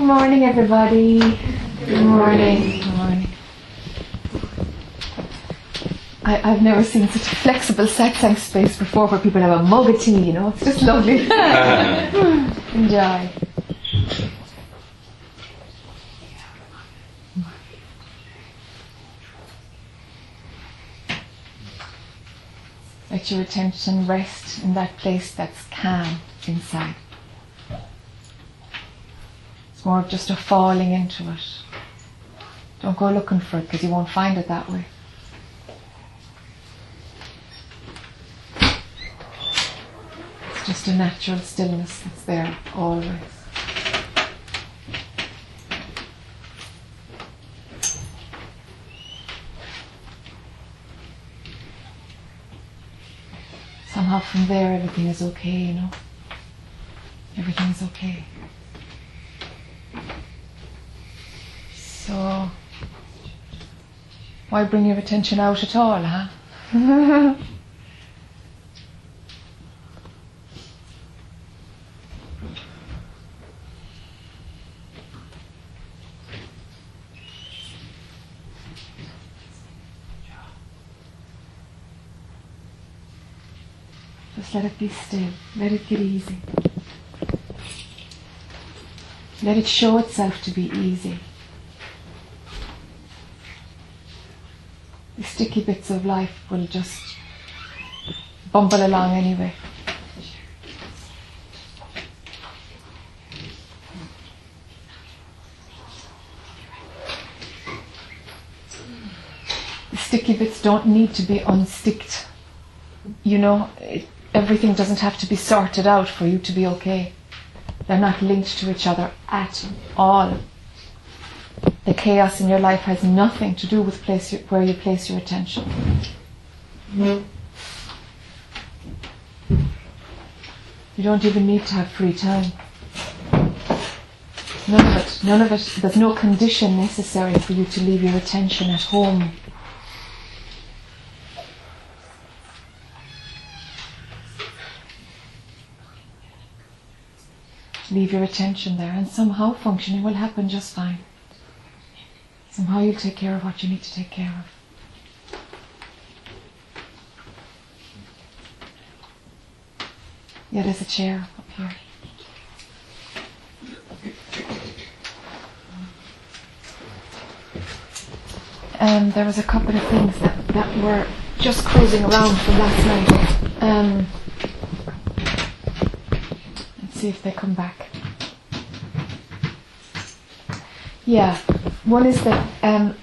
Good morning, everybody. Good morning. Good morning. I, have never seen such a flexible satsang space before where people have a mug of tea, you know, it's just lovely. Enjoy. Let your attention rest in that place that's calm inside. More of just a falling into it. Don't go looking for it because you won't find it that way. It's just a natural stillness that's there always. somehow from there everything is okay, you know. Everything is okay. So, why bring your attention out at all, huh? Just let it be still. Let it get easy. Let it show itself to be easy. The sticky bits of life will just bumble along anyway. The sticky bits don't need to be unsticked. You know, it, everything doesn't have to be sorted out for you to be okay. They're not linked to each other at all. The chaos in your life has nothing to do with place your, where you place your attention. You don't even need to have free time. None of it. None of it. There's no condition necessary for you to leave your attention at home leave your attention there, and somehow functioning will happen just fine. Somehow you'll take care of what you need to take care of. Yeah, there's a chair up here. And there was a couple of things that, that were just cruising around from last night. Um, let's see if they come back. Yeah, one is that um,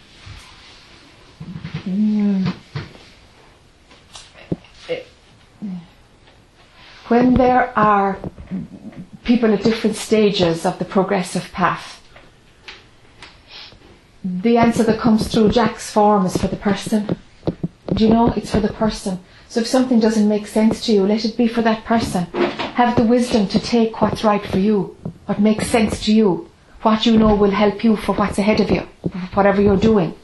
mm, when there are people at different stages of the progressive path, the answer that comes through Jack's form is for the person. Do you know? It's for the person. So if something doesn't make sense to you, let it be for that person have the wisdom to take what's right for you, what makes sense to you, what you know will help you for what's ahead of you, whatever you're doing,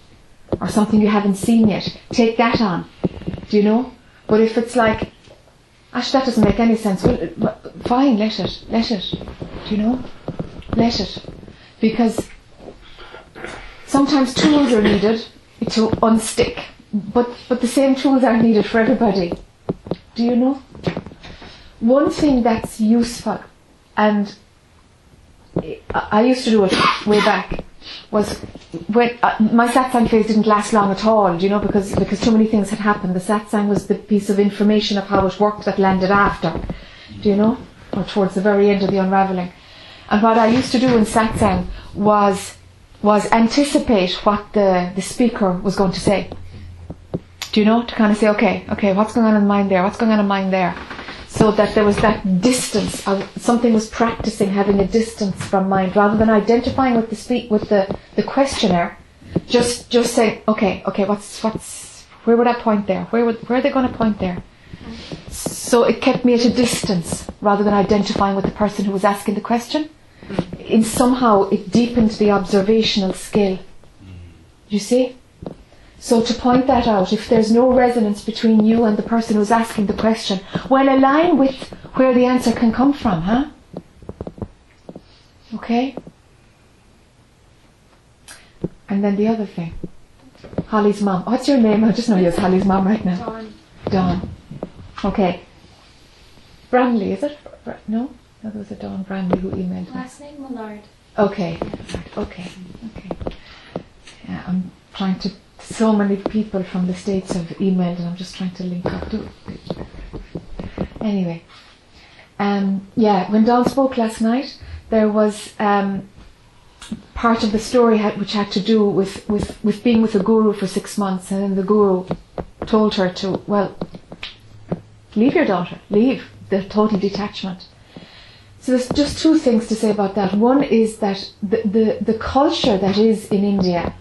or something you haven't seen yet. Take that on. Do you know? But if it's like, Ash, that doesn't make any sense, well, fine, let it, let it. Do you know? Let it. Because sometimes tools are needed to unstick, but, but the same tools aren't needed for everybody. Do you know? one thing that's useful, and I used to do it way back, was when uh, my satsang phase didn't last long at all, you know, because because too many things had happened. The satsang was the piece of information of how it worked that landed after, do you know, or towards the very end of the unraveling. And what I used to do in satsang was was anticipate what the, the speaker was going to say. Do you know? To kind of say, okay, okay, what's going on in mind there? What's going on in mind there? So that there was that distance. something was practicing having a distance from mind rather than identifying with the speak with the, the questioner. Just just saying, okay, okay, what's what's where would I point there? Where would where are they going to point there? So it kept me at a distance rather than identifying with the person who was asking the question. Mm. In somehow it deepened the observational skill. You see? So to point that out, if there's no resonance between you and the person who's asking the question, well, align with where the answer can come from, huh? Okay? And then the other thing. Holly's mom. What's your name? I just know you as Holly's mom right now. Dawn. Dawn. Okay. Branley, is it? No? No, there was a Dawn Branley who emailed me. Last name Millard. Okay. Okay. Okay. Yeah, I'm trying to. So many people from the States have emailed and I'm just trying to link up. Do Anyway. Um, yeah, when Dawn spoke last night, there was um, part of the story had, which had to do with, with, with being with a guru for six months, and then the guru told her to, well, leave your daughter, leave the total detachment. So there's just two things to say about that. One is that the, the, the culture that is in India,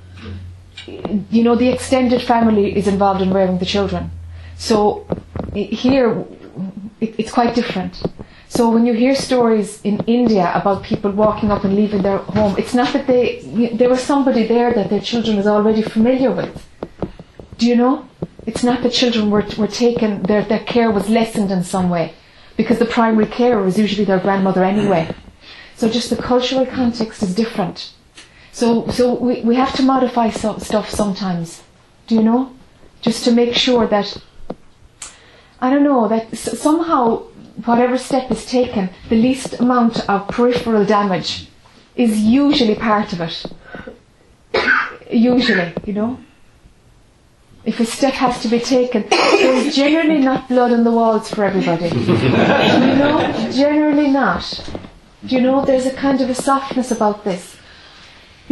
you know, the extended family is involved in rearing the children. So here, it, it's quite different. So when you hear stories in India about people walking up and leaving their home, it's not that they there was somebody there that their children was already familiar with. Do you know? It's not that children were were taken their their care was lessened in some way, because the primary carer is usually their grandmother anyway. So just the cultural context is different. So so we we have to modify some stuff sometimes. Do you know? Just to make sure that I don't know that s- somehow whatever step is taken, the least amount of peripheral damage is usually part of it. Usually, you know. If a step has to be taken, there's generally not blood on the walls for everybody. you know, generally not. Do you know, there's a kind of a softness about this.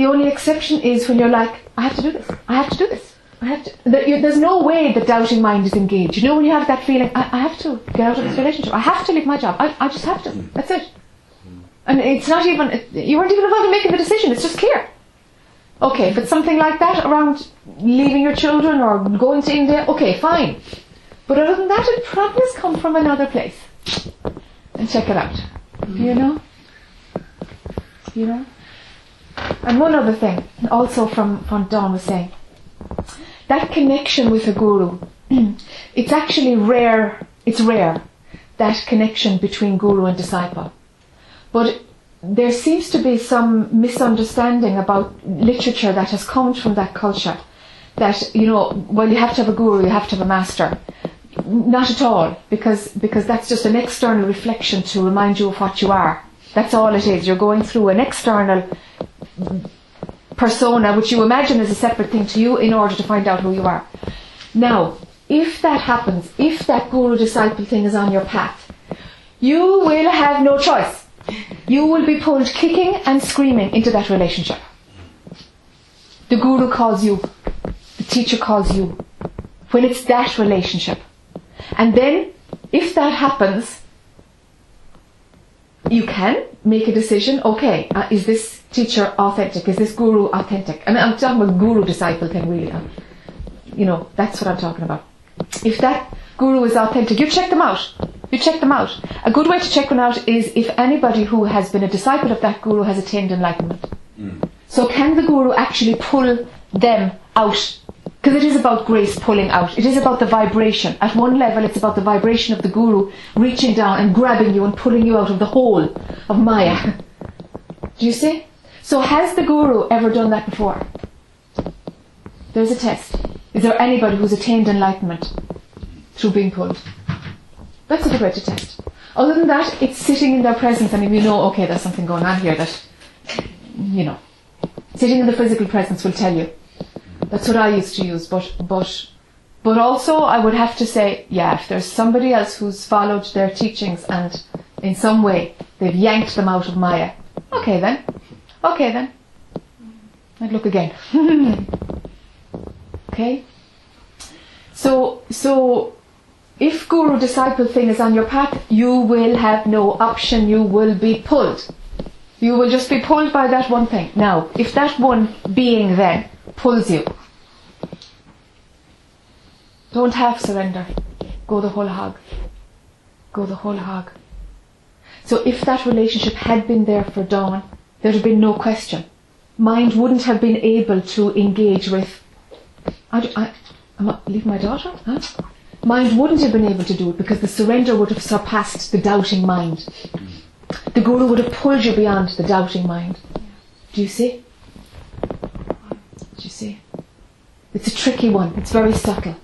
The only exception is when you're like, I have to do this, I have to do this. I have to. There's no way the doubting mind is engaged. You know when you have that feeling, I, I have to get out of this relationship. I have to leave my job. I, I just have to. That's it. And it's not even. You weren't even involved in making the decision. It's just clear. Okay, if it's something like that around leaving your children or going to India, okay, fine. But other than that, it probably has come from another place. And check it out. You know. You know. And one other thing, also from from Dawn was saying that connection with a guru, it's actually rare, it's rare, that connection between guru and disciple. But there seems to be some misunderstanding about literature that has come from that culture. That, you know, well, you have to have a guru, you have to have a master. Not at all, because, because that's just an external reflection to remind you of what you are. That's all it is. You're going through an external persona which you imagine is a separate thing to you in order to find out who you are. Now, if that happens, if that guru disciple thing is on your path, you will have no choice. You will be pulled kicking and screaming into that relationship. The guru calls you, the teacher calls you, when it's that relationship. And then, if that happens, you can make a decision. Okay, uh, is this teacher authentic? Is this guru authentic? And I'm talking about guru disciple thing, really. Uh, you know, that's what I'm talking about. If that guru is authentic, you check them out. You check them out. A good way to check one out is if anybody who has been a disciple of that guru has attained enlightenment. So can the guru actually pull them out? Because it is about grace pulling out. It is about the vibration. At one level, it's about the vibration of the guru reaching down and grabbing you and pulling you out of the hole of Maya. Do you see? So has the guru ever done that before? There's a test. Is there anybody who's attained enlightenment through being pulled? That's a to test. Other than that, it's sitting in their presence and if you know, okay, there's something going on here that, you know, sitting in the physical presence will tell you. That's what I used to use, but, but, but also I would have to say, yeah, if there's somebody else who's followed their teachings and in some way they've yanked them out of Maya, okay then, okay then, I'd look again. okay? So, so if guru disciple thing is on your path, you will have no option. You will be pulled. You will just be pulled by that one thing. Now, if that one being then pulls you, don't half surrender. Go the whole hog. Go the whole hog. So if that relationship had been there for Dawn, there'd have been no question. Mind wouldn't have been able to engage with, I, I, I'm leave my daughter? Huh? Mind wouldn't have been able to do it because the surrender would have surpassed the doubting mind. The Guru would have pulled you beyond the doubting mind. Do you see? It's a tricky one. It's very subtle.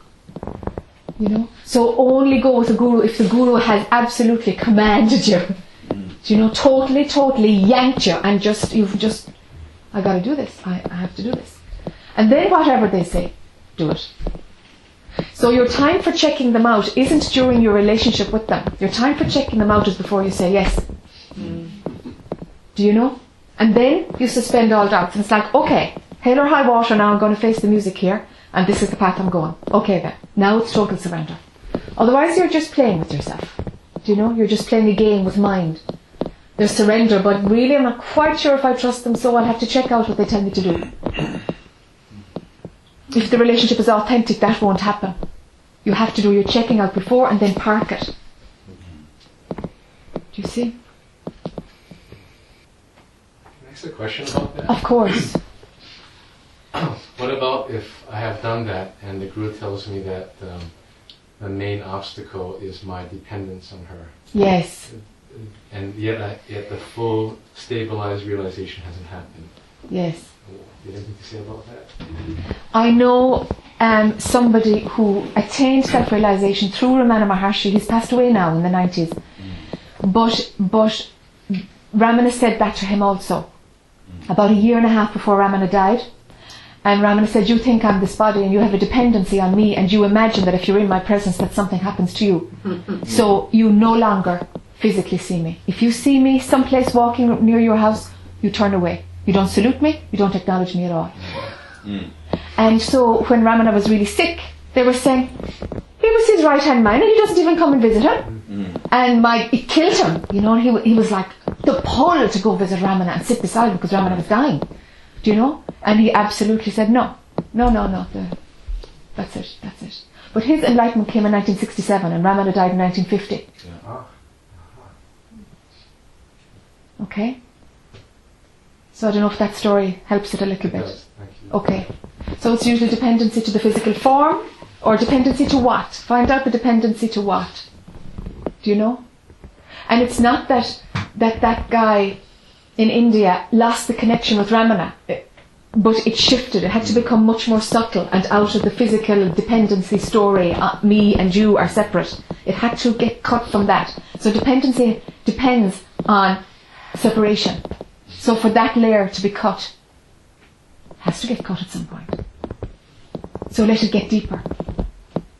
You know? So only go with the guru if the guru has absolutely commanded you. Do you know, totally, totally yanked you and just, you've just, I gotta do this. I, I have to do this. And then whatever they say, do it. So your time for checking them out isn't during your relationship with them. Your time for checking them out is before you say yes. Mm. Do you know? And then you suspend all doubts. And it's like, okay, hell or high water now, I'm going to face the music here, and this is the path I'm going. Okay then. Now it's total surrender. Otherwise you're just playing with yourself. Do you know? You're just playing a game with mind. There's surrender, but really I'm not quite sure if I trust them, so I'll have to check out what they tell me to do. If the relationship is authentic, that won't happen. You have to do your checking out before and then park it. Do you see? Can I ask a question about that? Of course. What about if I have done that and the guru tells me that um, the main obstacle is my dependence on her, Yes. and yet I, yet the full stabilized realization hasn't happened? Yes. Do you have anything to say about that? I know um, somebody who attained self-realization through Ramana Maharshi. He's passed away now in the 90s. But, but Ramana said that to him also. About a year and a half before Ramana died. And Ramana said, you think I'm this body and you have a dependency on me and you imagine that if you're in my presence that something happens to you. so you no longer physically see me. If you see me someplace walking near your house, you turn away. You don't salute me, you don't acknowledge me at all. Hmm. And so when Ramana was really sick, they were saying, he was his right hand man and he doesn't even come and visit him. Hmm. And my, it killed him, you know, he, he was like the pull to go visit Ramana and sit beside him because Ramana was dying. Do you know? And he absolutely said, no, no, no, no, the, that's it, that's it. But his enlightenment came in 1967 and Ramana died in 1950. Ah, Okay? So I don't know if that story helps it a little it bit. does. Thank you. Okay. So it's usually dependency to the physical form or dependency to what? Find out the dependency to what. Do you know? And it's not that that, that guy in India lost the connection with Ramana, but it shifted. It had to become much more subtle and out of the physical dependency story. Uh, me and you are separate. It had to get cut from that. So dependency depends on separation. So for that layer to be cut, has to get cut at some point. So let it get deeper.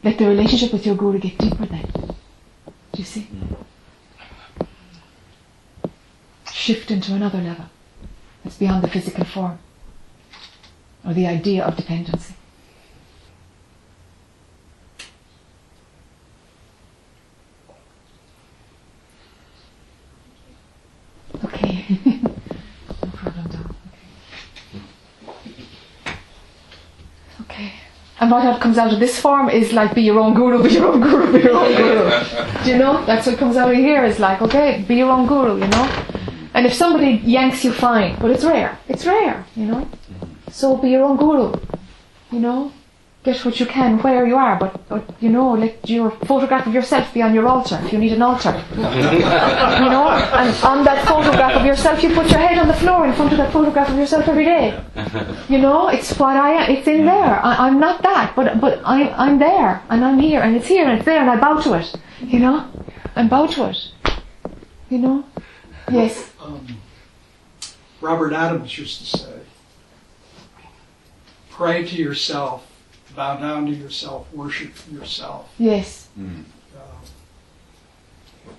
Let the relationship with your guru get deeper then. Do you see? Shift into another level. that's beyond the physical form. Or the idea of dependency. Okay. no problem, Dom. Okay. Okay. And what comes out of this form is like be your own guru, be your own guru, be your own guru. Do you know? That's what comes out of here is like, okay, be your own guru, you know? And if somebody yanks you, fine. But it's rare. It's rare, you know? So be your own guru. You know? Get what you can where you are, but, but you know, let your photograph of yourself be on your altar if you need an altar. you know? And on that photograph of yourself, you put your head on the floor in front of that photograph of yourself every day. You know, it's what I am. It's in there. I, I'm not that, but but I, I'm there, and I'm here, and it's here, and it's there, and I bow to it. You know, and bow to it. You know, yes, um, Robert Adams used to say, pray to yourself, bow down to yourself, worship yourself. yes, Uh,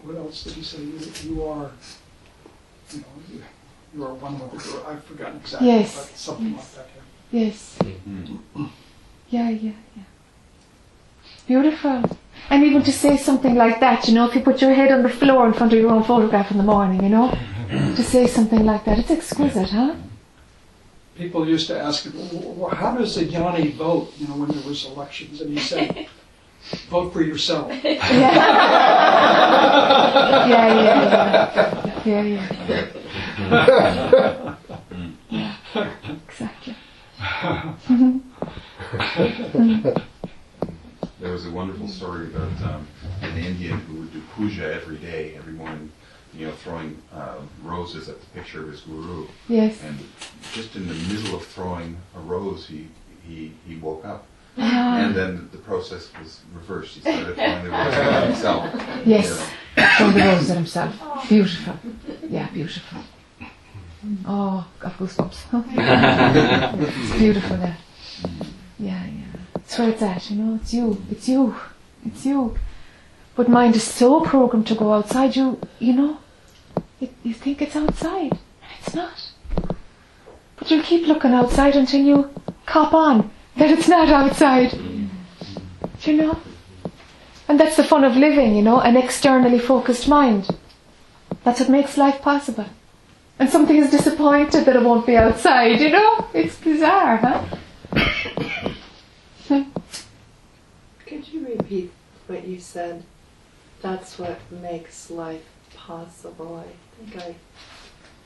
what else did he say? You, you are, you know, you, you are one with the I've forgotten exactly, Yes, but something yes. like that. yes. Yeah, yeah, yeah. Beautiful. And even to say something like that, you know, if you put your head on the floor in front of your own photograph in the morning, you know, to say something like that, it's exquisite, huh? People used to ask him, "Well, well, how does the jnani vote, you know, when there was elections? And he said, vote for yourself. Yeah. yeah, yeah, yeah. Yeah, yeah. yeah. Exactly. There was a wonderful story about um, an Indian who would do puja every day, every morning, you know, throwing uh, roses at the picture of his guru. Yes. And just in the middle of throwing a rose, he, he, he woke up. Ah, And then the process was reversed. He started throwing the roses at himself. yes, from the roses at himself. Beautiful. Yeah, beautiful. Oh, got goosebumps. it's beautiful there. Yeah, yeah. It's where it's at, you know. It's you. It's you. It's you. But mind is so programmed to go outside. You, you know, it, you think it's outside, and it's not. But you'll keep looking outside until you cop on that it's not outside. Do you know? And that's the fun of living, you know, an externally focused mind. That's what makes life possible. And something is disappointed that it won't be outside, you know? It's bizarre, huh? Could you repeat what you said? That's what makes life possible. Think I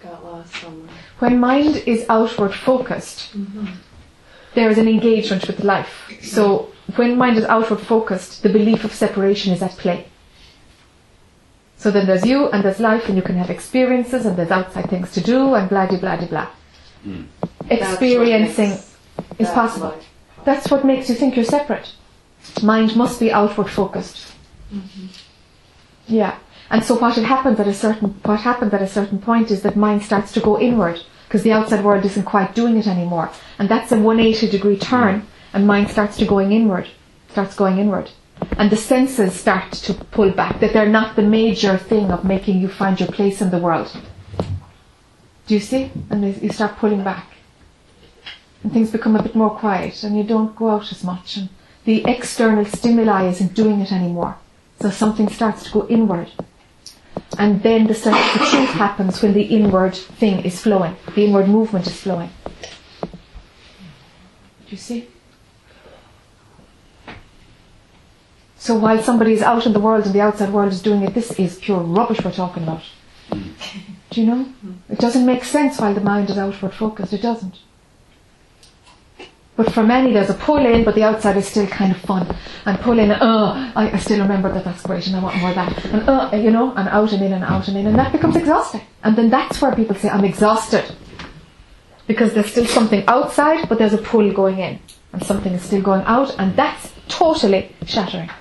got lost somewhere. When mind is outward focused, there is an engagement with life. So when mind is outward focused, the belief of separation is at play. So then there's you and there's life and you can have experiences and there's outside things to do and blah de blah de blah. Mm. Experiencing is what is possible. life That's what makes you think you're separate. Mind must be outward focused. Yeah. And so what happens at a certain what at a certain point is that mind starts to go inward because the outside world isn't quite doing it anymore. And that's a 180 degree turn and mind starts to going inward. Starts going inward. And the senses start to pull back, that they're not the major thing of making you find your place in the world. Do you see? And you start pulling back and things become a bit more quiet and you don't go out as much and the external stimuli isn't doing it anymore so something starts to go inward and then the, truth happens when the inward thing is flowing. The inward movement is flowing. Do you see? So while somebody is out in the world and the outside world is doing it this is pure rubbish we're talking about. Hmm. Do you know? It doesn't make sense while the mind is outward focused. It doesn't but for many, there's a pull in, but the outside is still kind of fun. And pull in, Oh, I, I still remember that that's great, and I want more of that. And uh, you know, and out and in and out and in, and that becomes exhausting. And then that's where people say, I'm exhausted. Because there's still something outside, but there's a pull going in. And something is still going out, and that's totally shattering.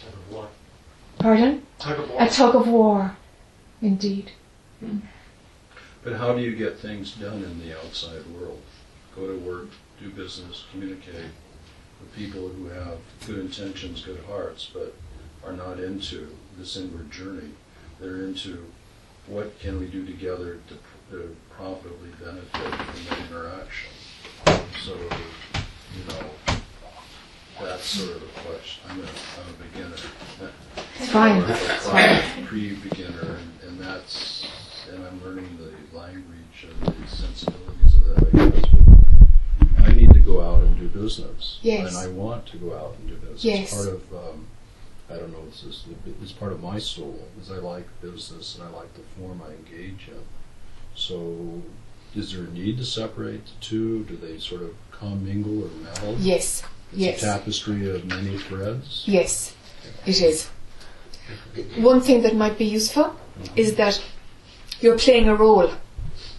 Tug of war. Pardon? Tug A tug of war. Indeed. But how do you get things done in the outside world? Go to work, do business, communicate with people who have good intentions, good hearts, but are not into this inward journey. They're into what can we do together to, to profitably benefit from that interaction. So, you know, that's sort of a question. I'm a, I'm a beginner. It's fine. It's fine. Pre-beginner, and, and that's, and I'm learning the language and the sensibilities of that, I guess. But I need to go out and do business. Yes. And I want to go out and do business. Yes. Part of, um, I don't know, it's, just, it's part of my soul, is I like business and I like the form I engage in. So, is there a need to separate the two? Do they sort of commingle or meld? Yes. It's Yes. a tapestry of many threads. Yes, it is. One thing that might be useful is that you're playing a role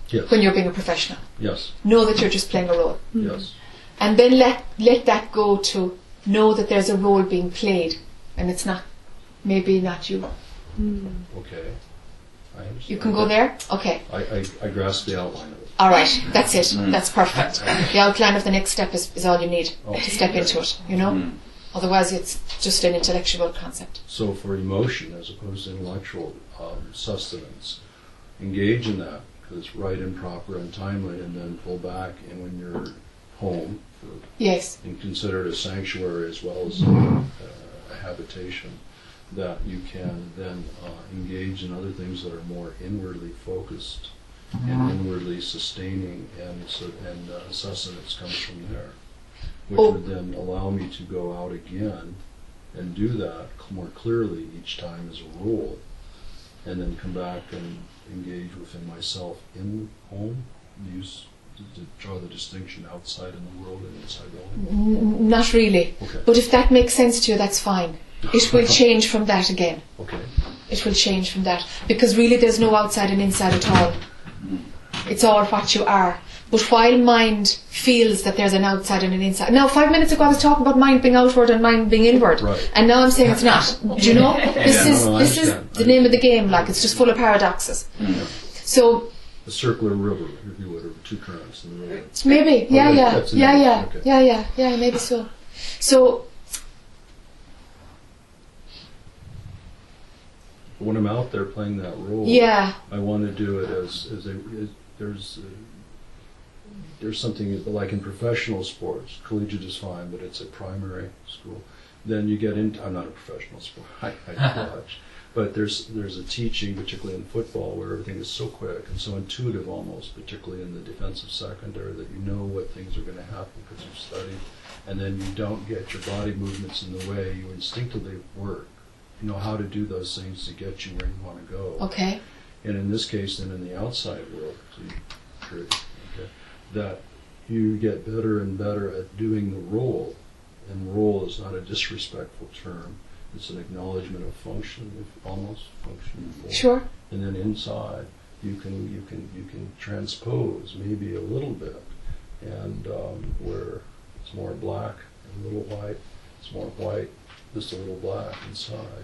Yes. when you're being a professional. yes. Know that you're just playing a role. Yes. Mm-hmm. And then let, let that go to know that there's a role being played and it's not, maybe not you. Mm. Okay. I understand. You can go there? Okay. I, I, I grasp the outline of it. All right. That's it. Mm. That's perfect. The outline of the next step is, is all you need Oh. to step into it, you know? Mm. Otherwise, it's just an intellectual concept. So for emotion as opposed to intellectual um, sustenance, engage in that because it's right and proper and timely, and then pull back. And when you're home, for, Yes. and consider it a sanctuary as well as a, uh, a habitation, that you can then uh, engage in other things that are more inwardly focused and inwardly sustaining, and so, and uh, sustenance comes from there, which Oh. would then allow me to go out again and do that more clearly each time as a rule, and then come back and engage within myself in home, use to, to draw the distinction outside in the world and inside the home. N- not really. Okay. But if that makes sense to you, that's fine. It will change from that again. Okay. It will change from that. Because really there's no outside and inside at all. Mm. It's all what you are. But while mind feels that there's an outside and an inside. Now, five minutes ago I was talking about mind being outward and mind being inward. Right. And now I'm saying it's not. Do you know? This Yeah, is no, I this is the name of the game. Like it's just full of paradoxes. So A circular river, if you would, or two currents. And then- maybe, yeah, Okay, yeah, that's yeah, enough. yeah, Okay. yeah, yeah, yeah, maybe so. So When I'm out there playing that role, yeah, I want to do it as, as a, as, there's, uh, there's something like in professional sports, collegiate is fine, but it's a primary school. Then you get into, I'm not a professional sport, I, I watch, but there's, there's a teaching, particularly in football, where everything is so quick and so intuitive almost, particularly in the defensive secondary, that you know what things are going to happen because you've studied. And then you don't get your body movements in the way, you instinctively work. You know how to do those things to get you where you want to go. okay, And in this case, then in the outside world, so you create, okay, that you get better and better at doing the role. And role is not a disrespectful term. It's an acknowledgement of function, if almost function. sure, And then inside, you can you can you can transpose maybe a little bit, and um, where it's more black and a little white, it's more white, just a little black inside.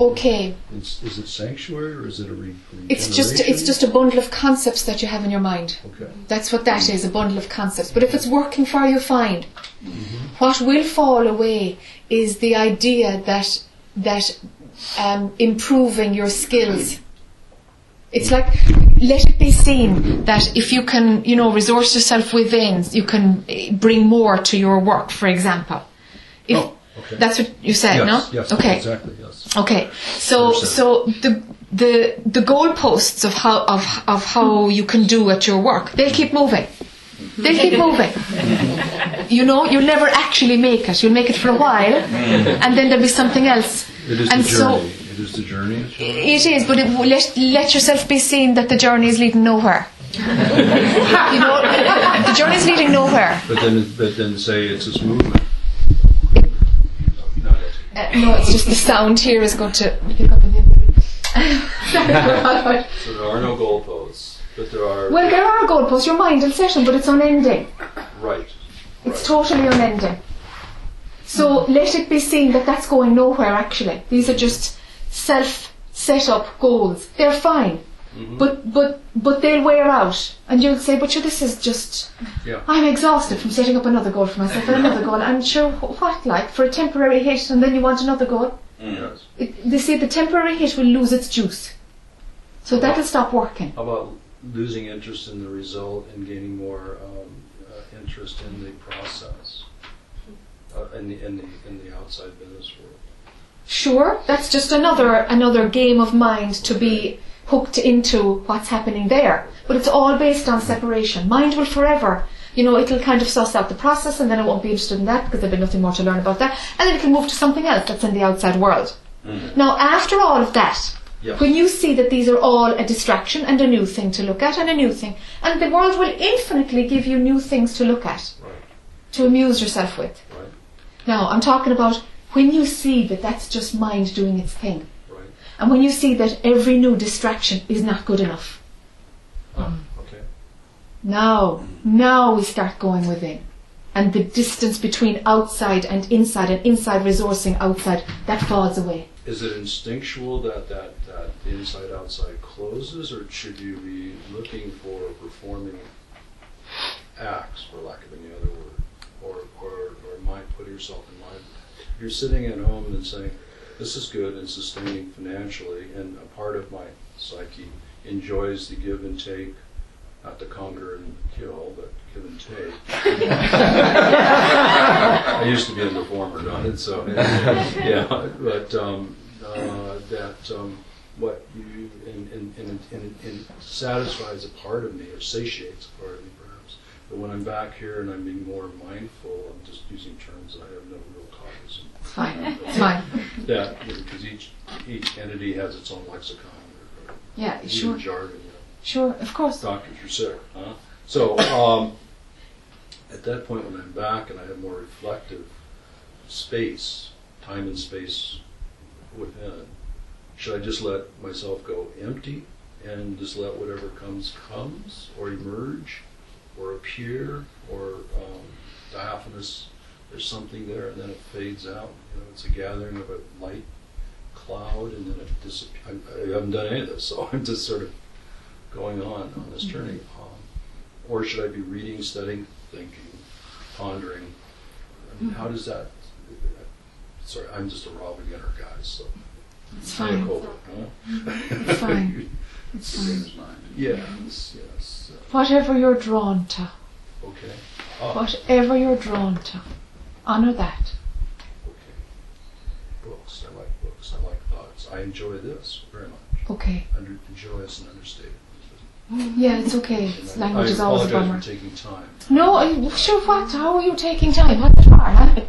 Okay. it's, is it sanctuary or is it a re- It's just it's regeneration? just a bundle of concepts that you have in your mind. okay. That's what that is, a bundle of concepts. But if it's working for you, fine. Mm-hmm. What will fall away is the idea that that um, improving your skills. It's like let it be seen that if you can, you know, resource yourself within, you can eh, bring more to your work. For example, if Oh, okay. that's what you said, yes, no? Yes. Okay. Exactly. Yes. Okay, so so the the the goalposts of how of of how you can do at your work, they'll keep moving. They'll keep moving. You know, you'll never actually make it. You'll make it for a while, mm. and then there'll be something else. It is and the so journey. it is the journey. it is, but it, let let yourself be seen that the journey is leading nowhere. you know, the journey is leading nowhere. But then, but then say it's this movement. No, Uh, no, it's just the sound here is going to pick up. Well, So there are no goalposts, but there are Well, there are goalposts. Your mind will set them, but it's unending. right. It's totally unending. So let it be seen that that's going nowhere actually. These are just self set up goals. They're fine. But but but they'll wear out and you'll say, But sure this is just Yeah. I'm exhausted from setting up another goal for myself and another goal. I'm sure what like for a temporary hit and then you want another goal. Yes. It, they say the temporary hit will lose its juice. So that'll stop working. How about losing interest in the result and gaining more um, uh, interest in the process, uh, in the in the in the outside business world? Sure, that's just another another game of mind to be hooked into what's happening there. But it's all based on separation. Mind will forever, you know, it'll kind of suss out the process and then it won't be interested in that because there'll be nothing more to learn about that. And then it'll move to something else that's in the outside world. Mm. Now, after all of that, when you see that these are all a distraction and a new thing to look at and a new thing, and the world will infinitely give you new things to look at, Right. to amuse yourself with. Right. Now, I'm talking about when you see that that's just mind doing its thing. And when you see that every new distraction is not good enough, Ah, okay. now, now we start going within. And the distance between outside and inside and inside resourcing outside, that falls away. Is it instinctual that, that, that inside outside closes, or should you be looking for performing acts, for lack of any other word, or, or, or mind, putting yourself in mind? You're sitting at home and saying, this is good and sustaining financially, and a part of my psyche enjoys the give and take, not the conquer and kill, but give and take. I used to be in the former, not in so yeah. But um, uh, that um, what you and, and, and, and, and satisfies a part of me or satiates a part of me perhaps. But when I'm back here and I'm being more mindful, I'm just using terms I have no real cognizance. It's fine. It's fine. That because each each entity has its own lexicon or, or Yeah, even sure. jargon. You know Sure, of course. doctors, you're sick, huh? So, um, at that point when I'm back and I have more reflective space, time and space within, should I just let myself go empty and just let whatever comes comes, or emerge, or appear, or um, diaphanous. There's something there, and then it fades out. You know, it's a gathering of a light cloud, and then it disappears. I, I haven't done any of this, so I'm just sort of going on on this journey. Um, or should I be reading, studying, thinking, pondering? I mean, how does that? Sorry, I'm just a raw beginner, guys. So It's fine. Over, huh? It's fine. It's fine. Yes, yes. uh, Whatever you're drawn to, Okay. Ah, whatever you're drawn to, honor that. okay. Books. I like books. I like thoughts. I enjoy this very much. Okay. Under, enjoy is an understatement. Yeah, it's okay. It's language I is always a bummer. for taking time. No, I- sure. What? How are you taking time? What's it? Huh?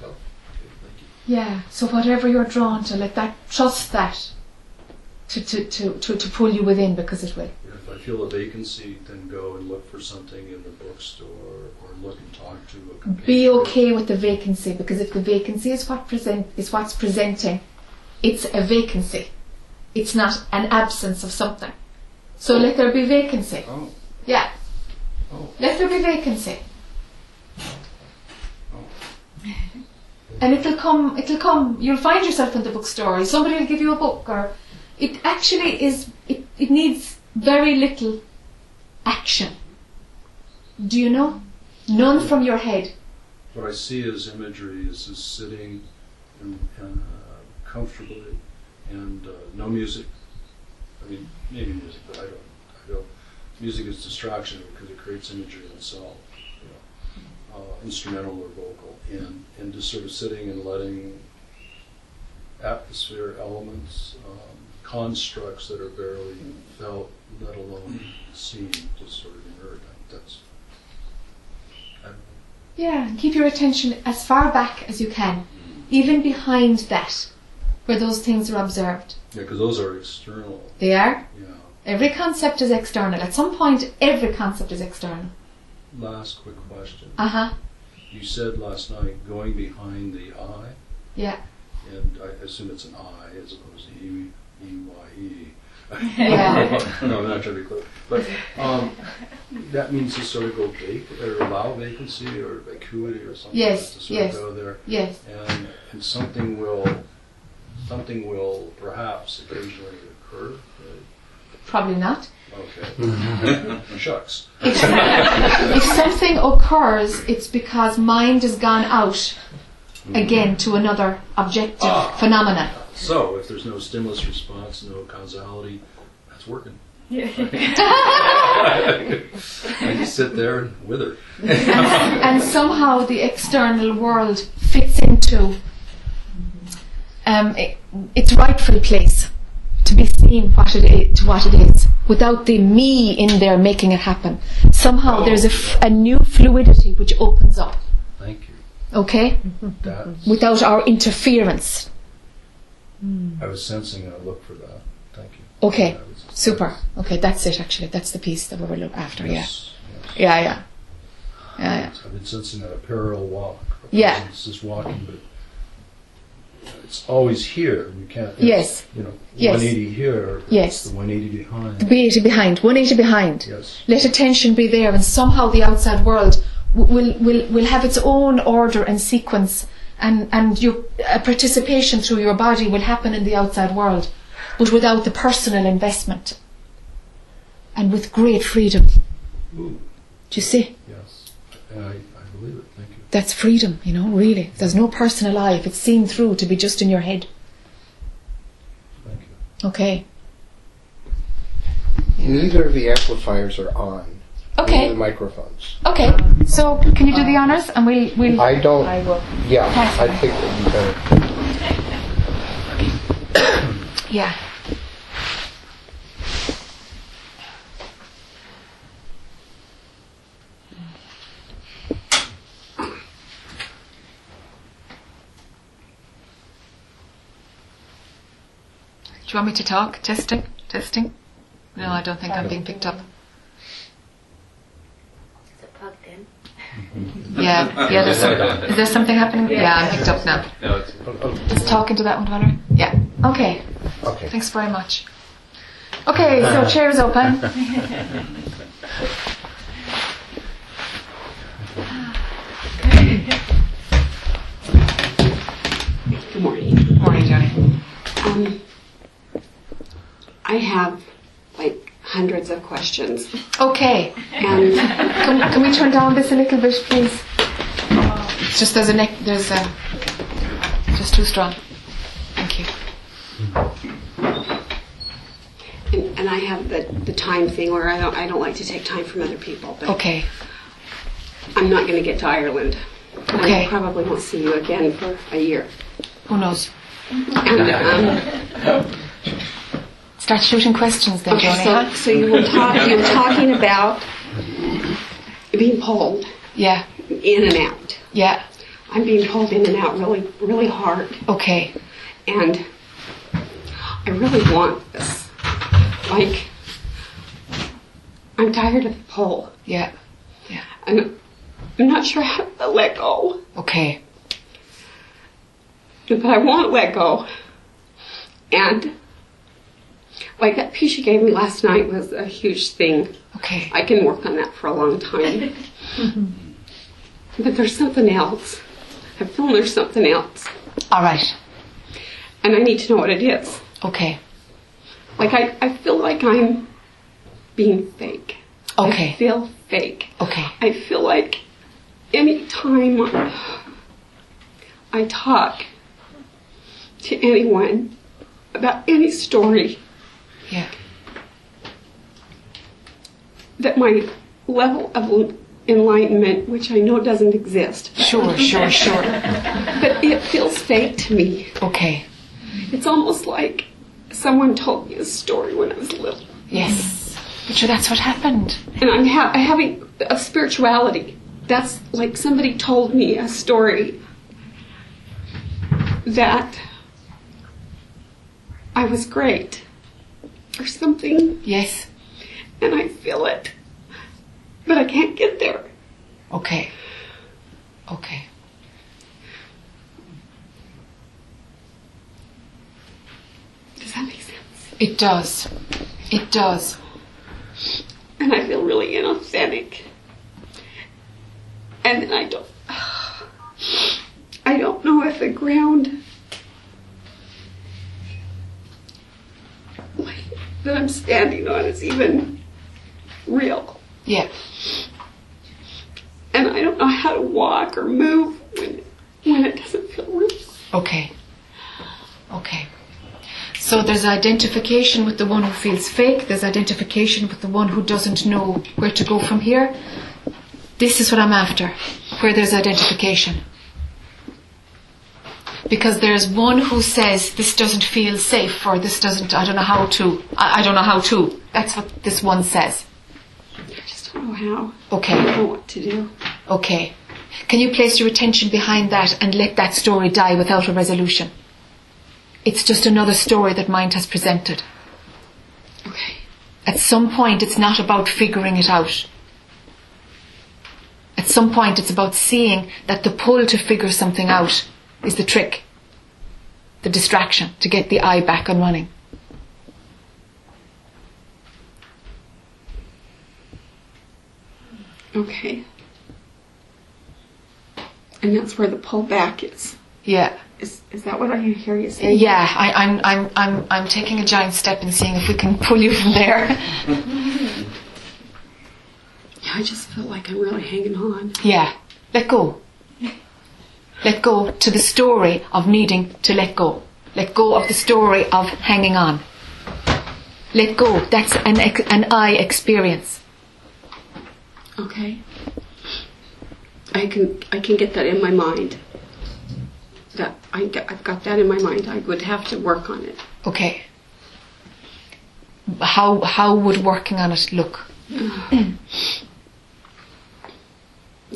Well, okay, thank you. Yeah. So whatever you're drawn to, let that trust that to to to to, to pull you within because it will. I feel a vacancy, then go and look for something in the bookstore or look and talk to a Be okay with the vacancy because if the vacancy is what present is what's presenting, it's a vacancy. It's not an absence of something. So let there be vacancy. Oh, Yeah. oh, Let there be vacancy. oh. And it'll come, it'll come, you'll find yourself in the bookstore, somebody will give you a book, or it actually is, it, it needs very little action. Do you know? None from your head. What I see as imagery is just sitting and, and uh, comfortably and uh, no music. I mean, maybe music, but I don't. I don't. Music is distraction because it creates imagery in itself, you know, uh, instrumental or vocal, and and just sort of sitting and letting atmosphere, elements, um, constructs that are barely felt, let alone sort of emerge. That's. Yeah, and keep your attention as far back as you can, even behind that, where those things are observed. Yeah, because those are external. They are. Yeah. Every concept is external. At some point, every concept is external. Last quick question. Uh huh. You said last night going behind the eye, Yeah. and I assume it's an I as opposed to E E Y E. Yeah. no, I'm not trying to be clear. But um, that means to sort of go vacant or allow vacancy or vacuity or something. Yes, To sort yes. of go there, Yes. and and something will something will perhaps occasionally occur. right? Probably not. Okay. Shucks. if something occurs, it's because mind has gone out again to another objective phenomena. So, if there's no stimulus response, no causality, that's working. I just sit there and wither. and somehow the external world fits into um, it, its rightful place to be seen what it is, to what it is, without the me in there making it happen. Somehow there's a, f- a new fluidity which opens up. Thank you. Okay, That's, without our interference. Mm. I was sensing a look for that. Thank you. Okay, That was- super. Okay, that's it. Actually, that's the piece that we were looking after. Yeah, Yes, yes. yeah, yeah, yeah, yeah. I've been sensing a parallel walk. Yeah. It's just walking, but it's always here. You can't. Yes. You know, Yes. 180 here. Yes. The 180 behind. The 180 behind, 180 behind. Yes. let attention be there and somehow the outside world will, will, will have its own order and sequence and, and your a participation through your body will happen in the outside world but without the personal investment and with great freedom Ooh, do you see yes. I, I believe it. Thank you. that's freedom you know really there's no personal life it's seen through to be just in your head Thank you. okay Neither of the amplifiers are on. Only okay The microphones. okay so can you do the honors and we'll, we'll I don't. I will Yeah, Thanks. I think it'd be better. yeah Do you want me to talk? Testing? Testing? No, I don't think I'm being picked up. Is it plugged in? Yeah, yeah. There's some, is there something happening? Yeah, I'm picked up now. No, it's Just talking to that one, Dweller. Yeah. Okay. Okay. Thanks very much. Okay, so chairs open. Good morning. Morning, Johnny. Um, I have like hundreds of questions, Okay, and can, can we turn down this a little bit, please? It's just there's a neck, there's a, just too strong. Thank you. and, and I have the, the time thing where I don't I don't like to take time from other people, but Okay, I'm not going to get to Ireland. Okay. I probably won't see you again for a year. who knows? And um, Start shooting questions then, okay, Johnny, so, so you were talking you were talking about being pulled Yeah, in and out. yeah, I'm being pulled in and out really really hard. okay, and I really want this. Like, I'm tired of the pull, yeah, and I'm not sure how to let go, okay, but I won't let go. And like that piece you gave me last night was a huge thing. okay, I can work on that for a long time. Mm-hmm. but there's something else. I feel there's something else, all right, and I need to know what it is. okay, Like I, I feel like I'm being fake. Okay. I feel fake. okay, I feel like any time I talk to anyone about any story yeah, that my level of enlightenment, which I know doesn't exist, sure, sure, sure, but it feels fake to me. okay, It's almost like someone told me a story when I was little. yes. But sure, that's what happened. and I'm ha- having a spirituality. That's like somebody told me a story that I was great or something, Yes, and I feel it, but I can't get there. okay, okay, Does that make sense? it does, it does, And I feel really inauthentic. And then I don't. I don't know if the ground like, that I'm standing on is even real. yeah, And I don't know how to walk or move when when it doesn't feel real. okay, okay. So there's identification with the one who feels fake, there's identification with the one who doesn't know where to go from here. This is what I'm after, where there's identification. Because there's one who says this doesn't feel safe or this doesn't, I don't know how to, I, I don't know how to. That's what this one says. I just don't know how. Okay. I don't know what to do. okay. Can you place your attention behind that and let that story die without a resolution? It's just another story that mind has presented. Okay. At some point, it's not about figuring it out. At some point, it's about seeing that the pull to figure something out is the trick, the distraction to get the I back on running. Okay. And that's where the pullback is. Yeah. Is is that what I hear you saying? Yeah, I, I'm, I'm, I'm, I'm taking a giant step and seeing if we can pull you from there. yeah, I just feel like I'm really hanging on. Yeah, let go. Let go to the story of needing to let go. Let go of the story of hanging on. Let go. That's an, an I experience. Okay. I can I can get that in my mind. That I, I've got that in my mind. I would have to work on it. Okay. How how would working on it look?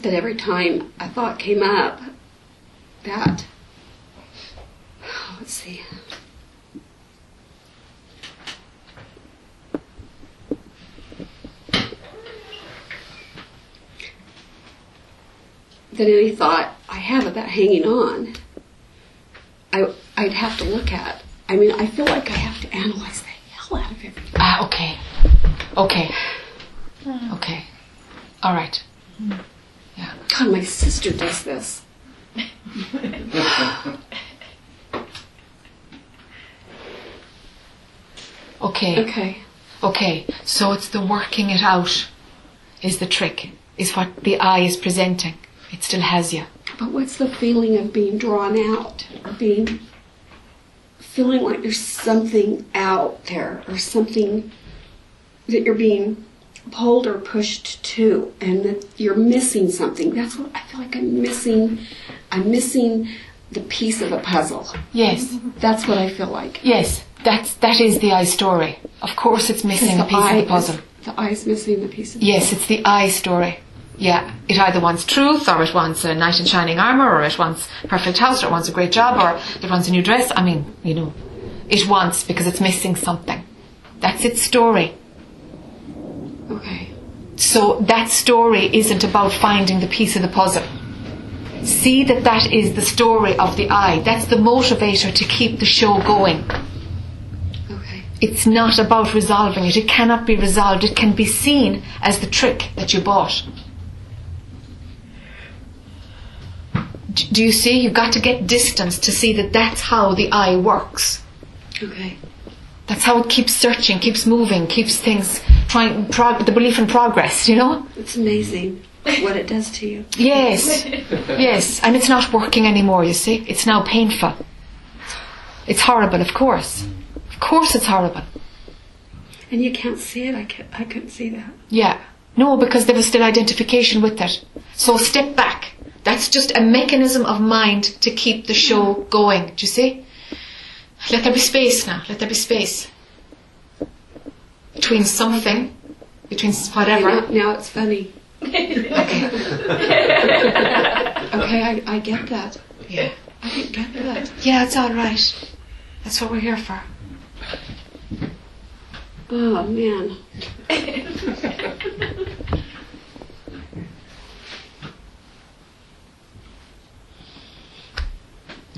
That every time a thought came up, that let's see. Than any thought I have about hanging on, I I'd have to look at I mean, I feel like I have to analyze the hell out of everything. Ah, okay. Okay. Okay. All right. Yeah. God, my sister does this. Okay. Okay. Okay. So it's the working it out is the trick, is what the I is presenting. It still has you. But what's the feeling of being drawn out? Being feeling like there's something out there or something that you're being pulled or pushed to and that you're missing something. That's what I feel like I'm missing. I'm missing the piece of a puzzle. Yes. That's what I feel like. Yes. That's that is the I story. Of course, it's missing a piece eye of the puzzle. The I's missing the piece of the Yes, it's the I story. Yeah, it either wants truth, or it wants a knight in shining armor, or it wants perfect house, or it wants a great job, or it wants a new dress. I mean, you know, it wants because it's missing something. That's its story. Okay. So that story isn't about finding the piece of the puzzle. See that that is the story of the I. That's the motivator to keep the show going. Okay. It's not about resolving it. It cannot be resolved. It can be seen as the trick that you bought. Do you see? You've got to get distance to see that that's how the I works. Okay. That's how it keeps searching, keeps moving, keeps things trying, prog- the belief in progress, you know? It's amazing what it does to you. Yes, yes, and it's not working anymore, you see? It's now painful. It's horrible, of course. Of course it's horrible. And you can't see it. I, can, I couldn't see that. Yeah. No, because there was still identification with it. So step back. That's just a mechanism of mind to keep the show going. Do you see? Let there be space now. Let there be space. Between something, between s- Now, whatever. now it's funny. Okay, I, I get that. Yeah. I get that. Yeah, it's all right. That's what we're here for. Oh man.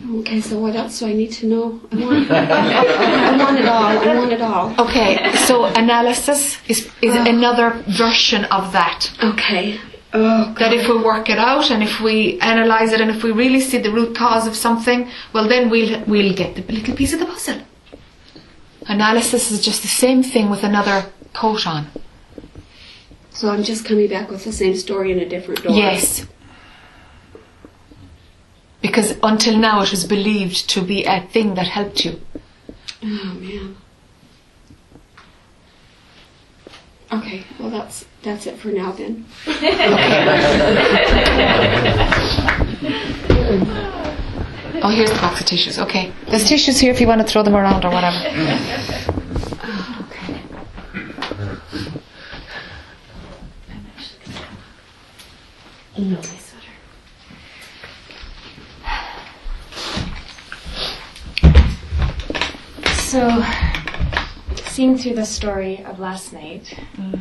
Okay, so what else do I need to know? I want, I want it all. I want it all. Okay, so analysis is, is uh. another version of that. Okay. Oh, That if we work it out and if we analyze it and if we really see the root cause of something, well then we'll we'll get the little piece of the puzzle. Analysis is just the same thing with another coat on. so I'm just coming back with the same story in a different door. Yes. Because until now it was believed to be a thing that helped you. Oh man. Okay, well that's that's it for now then. Oh, here's the box of tissues. Okay. There's tissues here if you want to throw them around or whatever. Okay. Mm. So, seeing through the story of last night, mm.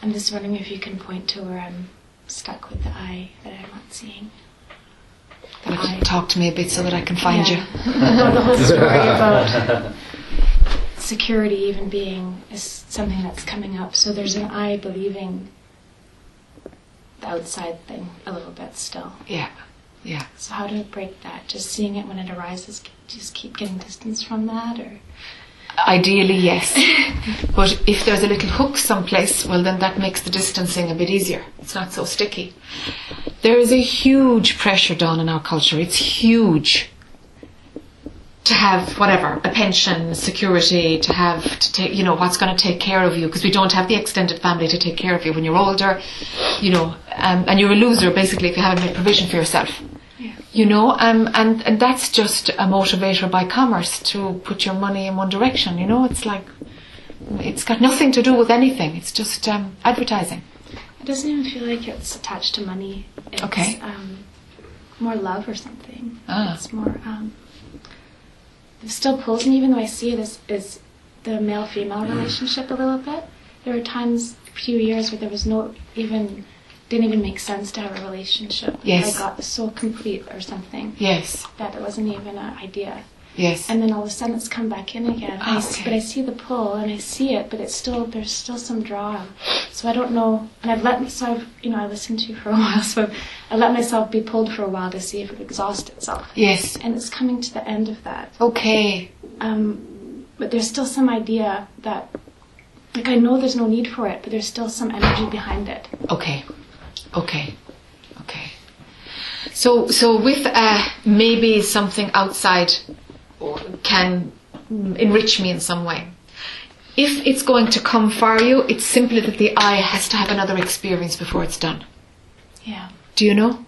I'm just wondering if you can point to where I'm stuck with the I that I'm not seeing. The I. Talk to me a bit so that I can find Yeah. the whole story about security even being is something that's coming up. So there's an I believing the outside thing a little bit still. Yeah. Yeah. So how to break that? Just seeing it when it arises, just keep getting distance from that, or Ideally, yes. but if there's a little hook someplace, well, then that makes the distancing a bit easier. It's not so sticky. There is a huge pressure down in our culture. It's huge. To have whatever, a pension, security, to have to take, you know, what's going to take care of you, because we don't have the extended family to take care of you when you're older, you know, um, and you're a loser basically if you haven't made provision for yourself you know, um, and, and that's just a motivator by commerce to put your money in one direction, you know, it's like, it's got nothing to do with anything, it's just um, advertising. it doesn't even feel like it's attached to money. It's, Okay. Um, more love or something. Ah. It's more. It still pulls me, even though I see it as, as the male-female mm. relationship a little bit. There were times, a few years, where there was no even didn't even make sense to have a relationship. Yes. I got so complete or something Yes, that it wasn't even an idea. Yes. and then all of a sudden it's come back in again. I s- Okay. but I see the pull and I see it, but it's still there's still some draw. So I don't know. And I've let so I've you know I listened to you for a while, so I've, I let myself be pulled for a while to see if it exhausts itself. Yes. And it's coming to the end of that. Okay. Um, but there's still some idea that like I know there's no need for it, but there's still some energy behind it. Okay. Okay. Okay. So so with uh, maybe something outside or can enrich me in some way. If it's going to come for you, it's simply that the I has to have another experience before it's done. Yeah. Do you know?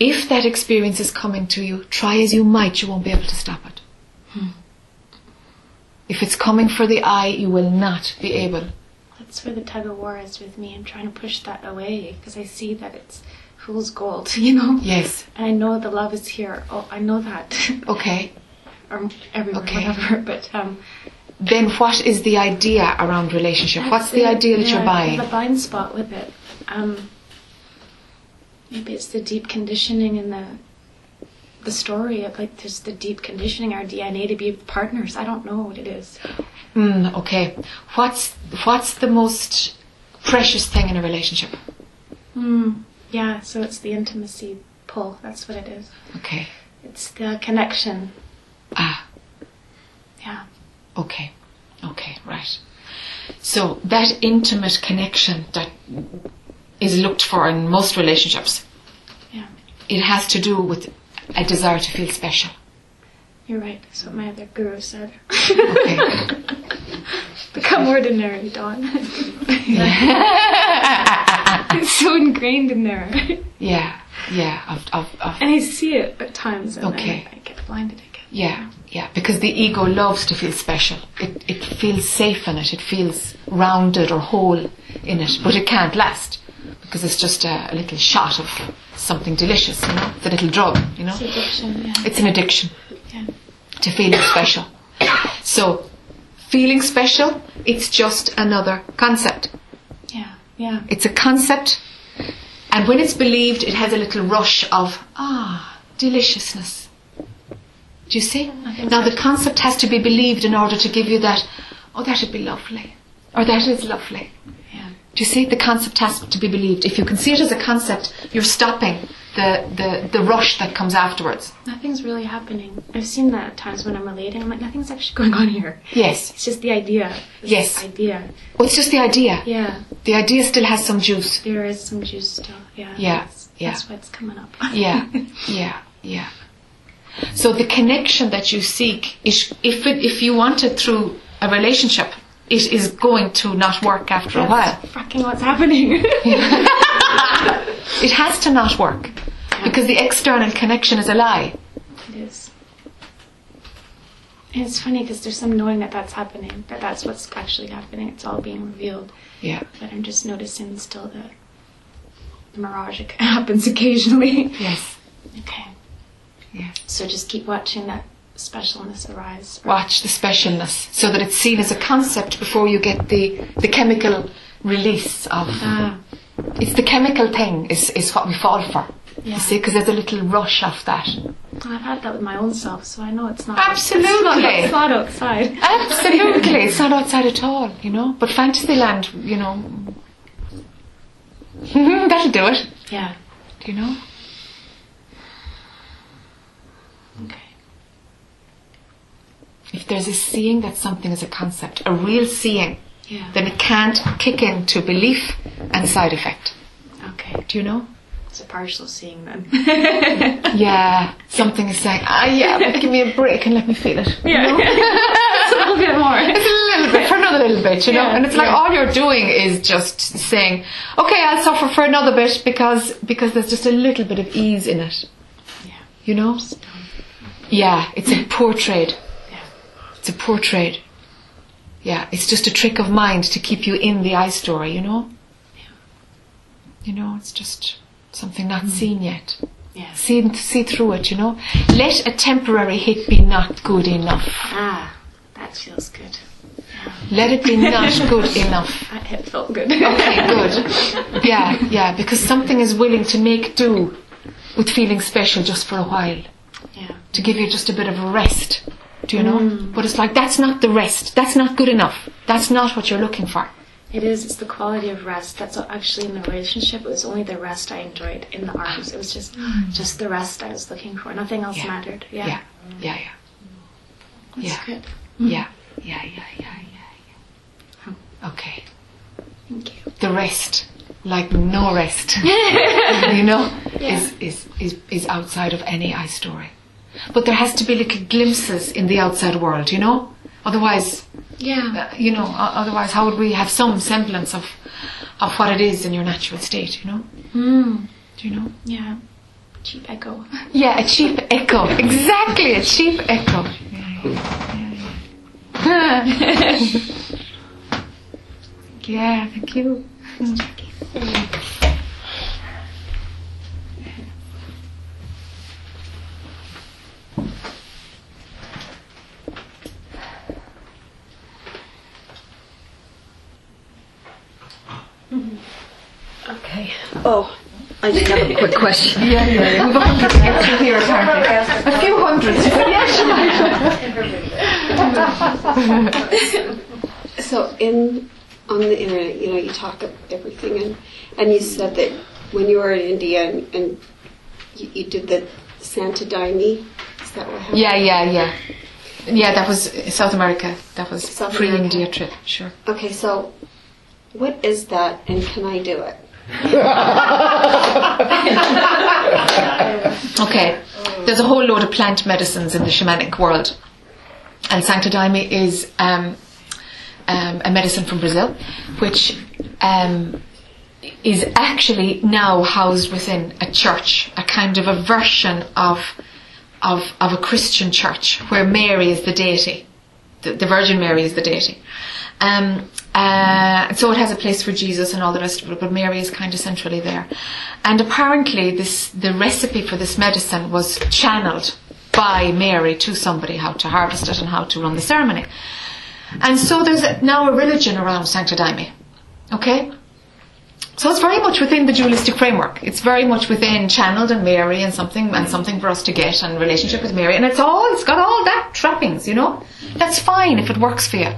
If that experience is coming to you, try as you might, you won't be able to stop it. Hmm. If it's coming for the I, you will not be able. That's where the tug of war is with me. I'm trying to push that away because I see that it's fool's gold, you know? Yes. And I know the love is here. Oh, I know that. Okay. or everywhere, Okay. whatever. But um, Then what is the idea around relationship? What's the it. idea that Yeah, you're buying? The blind spot with it. Um, maybe it's the deep conditioning in the the story of like there's the deep conditioning our DNA to be partners. I don't know what it is. Mm, okay. What's what's the most precious thing in a relationship? Mm, yeah. So it's the intimacy pull. That's what it is. Okay. It's the connection. Ah, Yeah. okay. Okay, right. So that intimate connection that is looked for in most relationships, Yeah. it has to do with a desire to feel special. You're right. That's what my other guru said. Okay. Become ordinary, Dawn. it's so ingrained in there. yeah, yeah, of, of, of And I see it at times and Okay. I get blinded again. Yeah, yeah, because the ego loves to feel special. It, it feels safe in it, it feels rounded or whole in it, but it can't last because it's just a, a little shot of something delicious, you know? It's a little drug, you know? It's addiction, yeah. It's an addiction yeah. to feeling special. So, feeling special, it's just another concept. Yeah. It's a concept, and when it's believed, it has a little rush of, ah, deliciousness. Do you see? Now, the concept has to be believed in order to give you that, oh, that'd be lovely. Or that is lovely. Yeah. Do you see? The concept has to be believed. If you can see it as a concept, you're stopping the, the, the rush that comes afterwards. Nothing's really happening. I've seen that at times when I'm relating. I'm like, nothing's actually going on here. Yes. It's just the idea. It's Yes. idea. Well, it's just the idea. Yeah. The idea still has some juice. There is some juice still. Yeah. Yeah, That's, yeah. That's what's coming up. Yeah, yeah, yeah. So the connection that you seek, is, if it, if you want it through a relationship, it is going to not work after a while. Fucking what's happening. It has to not work because the external connection is a lie. It is. And it's funny because there's some knowing that that's happening, that that's what's actually happening. It's all being revealed. Yeah. But I'm just noticing still the, the mirage that happens occasionally. Yes. Okay. Yes. So just keep watching that specialness arise. Watch the specialness so that it's seen as a concept before you get the the chemical release of. Ah, It's the chemical thing is is what we fall for. yeah. You see, because there's a little rush of that. I've had that with my own self, so I know it's not. Absolutely. It's not outside. Absolutely, it's not outside at all, you know. But Fantasyland, you know, that'll do it. Yeah. Do you know? Okay. If there's a seeing that something is a concept, a real seeing, Yeah. then it can't kick into belief and side effect. Okay. Do you know? It's a partial seeing then. Yeah, something is saying, ah, yeah, but give me a break and let me feel it. yeah. It's a little bit more. It's a little bit for another little bit, you know. Yeah, and it's like yeah. all you're doing is just saying, okay, I'll suffer for another bit because because there's just a little bit of ease in it. Yeah. You know? Yeah, it's a poor trade. Yeah. It's a poor trade. Yeah, it's just a trick of mind to keep you in the I story, you know? Yeah. You know, it's just something not seen yet. Yeah. See, see through it, you know? Let a temporary hit be not good enough. Ah, that feels good. Let it be not good enough. That hit felt good. Okay, good. Yeah, yeah, because something is willing to make do with feeling special just for a while. Yeah. to give you just a bit of rest. Do you know? Mm. But it's like that's not the rest. That's not good enough. That's not what you're looking for. It is. It's the quality of rest. That's what, actually in the relationship. It was only the rest I enjoyed in the arms. It was just, just the rest I was looking for. Nothing else Yeah. mattered. Yeah. Yeah, yeah, yeah, That's yeah. good. yeah, yeah, yeah, yeah, yeah. yeah. Okay. Thank you. The rest, like no rest, you know, Yeah. is, is is is outside of any I story. But there has to be little glimpses in the outside world, you know. Otherwise, Yeah. uh, you know, otherwise, how would we have some semblance of of what it is in your natural state, you know? Mm. Do you know? Yeah. Cheap echo. Yeah, a cheap echo. Exactly, a cheap echo. Yeah, yeah, yeah. yeah thank you. Okay. Oh, I just have a quick question. Yeah, yeah, yeah. We've a hundred to get through here, apparently. A few hundreds. Yeah, So in on the internet, you know, you talk about everything, and and you said that when you were in India and, and you, you did the Santo Daime. Is that what happened? Yeah, yeah, yeah. Yeah, that was South America. That was South pre-India trip. Sure. Okay, so what is that, and can I do it? Okay. There's a whole load of plant medicines in the shamanic world. And Santo Daime is um, um, a medicine from Brazil, which um, is actually now housed within a church, a kind of a version of, of, of a Christian church where Mary is the deity. The, the Virgin Mary is the deity. Um, uh, so it has a place for Jesus and all the rest of it, but Mary is kind of centrally there. And apparently, this the recipe for this medicine was channeled by Mary to somebody how to harvest it and how to run the ceremony. And so there's a, now a religion around Santo. Okay? So it's very much within the dualistic framework. It's very much within channeled and Mary and something and something for us to get and relationship with Mary. And it's all it's got all that trappings, you know? That's fine if it works for you.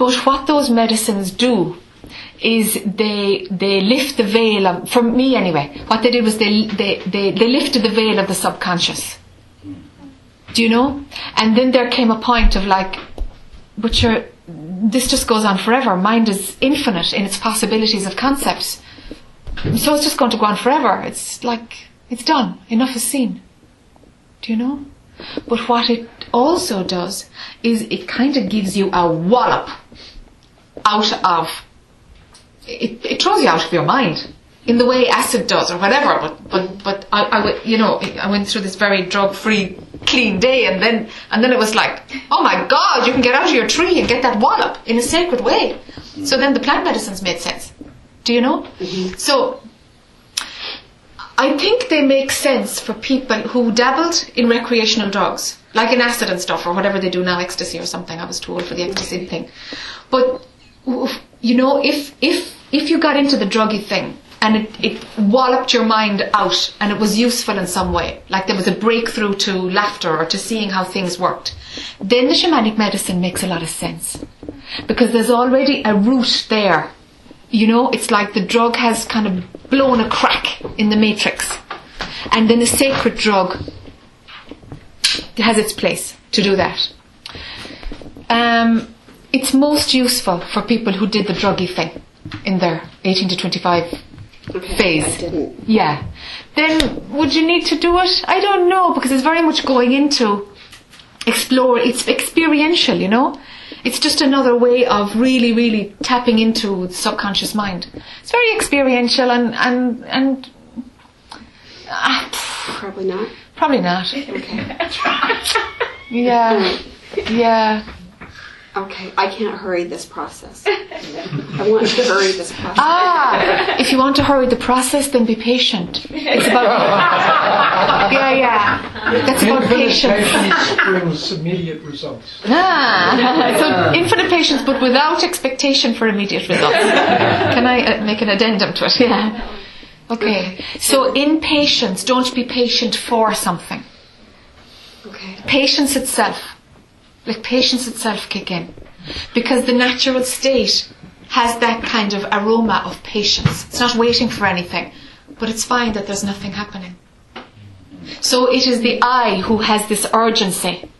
But what those medicines do is they they lift the veil of for me anyway, what they did was they they, they, they lifted the veil of the subconscious. Do you know? And then there came a point of like but you're this just goes on forever. Mind is infinite in its possibilities of concepts. So it's just going to go on forever. It's like it's done. Enough is seen. Do you know? But what it also does is it kind of gives you a wallop out of it, it throws you out of your mind in the way acid does or whatever but but but I, I you know I went through this very drug free clean day and then and then it was like oh my god you can get out of your tree and get that wallop in a sacred way so then the plant medicines made sense do you know mm-hmm. so I think they make sense for people who dabbled in recreational drugs, like in acid and stuff, or whatever they do now, ecstasy or something. I was told for the ecstasy thing. But you know, if if if you got into the druggy thing and it, it walloped your mind out and it was useful in some way, like there was a breakthrough to laughter or to seeing how things worked, then the shamanic medicine makes a lot of sense because there's already a root there you know, it's like the drug has kind of blown a crack in the matrix. And then the sacred drug has its place to do that. Um, it's most useful for people who did the druggy thing in their 18 to 25 Okay, phase. I didn't. Yeah. Then would you need to do it? I don't know because it's very much going into explore. It's experiential, you know. It's just another way of really, really tapping into the subconscious mind. It's very experiential and and and pff, Probably not. probably not. Okay. Yeah, yeah. Okay, I can't hurry this process. I want to hurry this process. Ah, if you want to hurry the process, then be patient. It's about yeah, yeah. That's about Infinite patience. patience brings immediate results. Ah, so infinite patience, but without expectation for immediate results. Can I uh, make an addendum to it? Yeah. Okay. So in patience, don't be patient for something. Okay. Patience itself. Let patience itself kick in. Because the natural state has that kind of aroma of patience. It's not waiting for anything, but it's fine that there's nothing happening. So it is the I who has this urgency.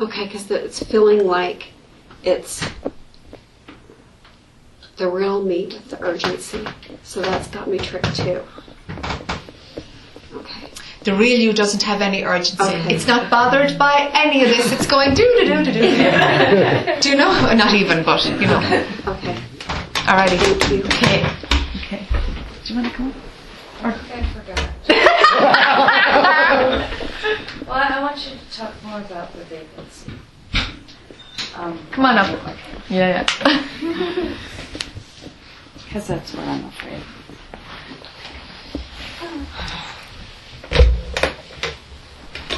Okay, because it's feeling like it's the real me with the urgency. So that's got me tricked too. Okay. The real you doesn't have any urgency. Okay. It's not bothered by any of this. It's going do do do do do. Do you know? Not even, but you know. Okay. Alrighty. Thank you. Okay. Okay. Do you want to come? I forgot. well, I want you to talk more about the vacancy. Um, Come on up. Yeah, yeah. Because that's what I'm afraid.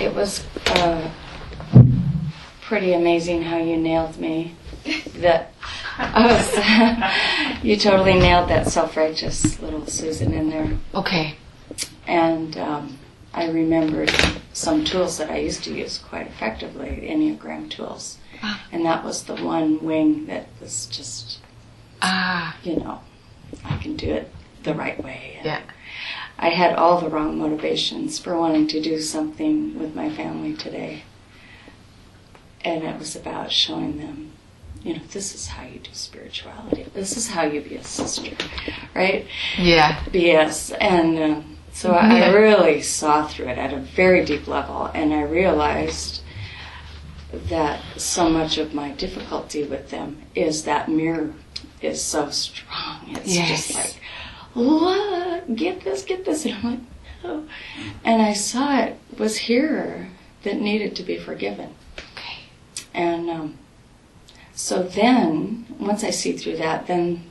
It was uh, pretty amazing how you nailed me. That I was, you totally nailed that self-righteous little Susan in there. Okay. And um, I remembered some tools that I used to use quite effectively, Enneagram tools. Ah. And that was the one wing that was just, Ah, you know, I can do it the right way. Yeah. I had all the wrong motivations for wanting to do something with my family today. And it was about showing them, you know, this is how you do spirituality. This is how you be a sister, right? Yeah. BS. And um, so I, I really saw through it at a very deep level, and I realized that so much of my difficulty with them is that mirror is so strong. It's Yes. just like, what? Get this, get this. And I'm like, no. And I saw it was here that needed to be forgiven. Okay. And um, so then, once I see through that, then,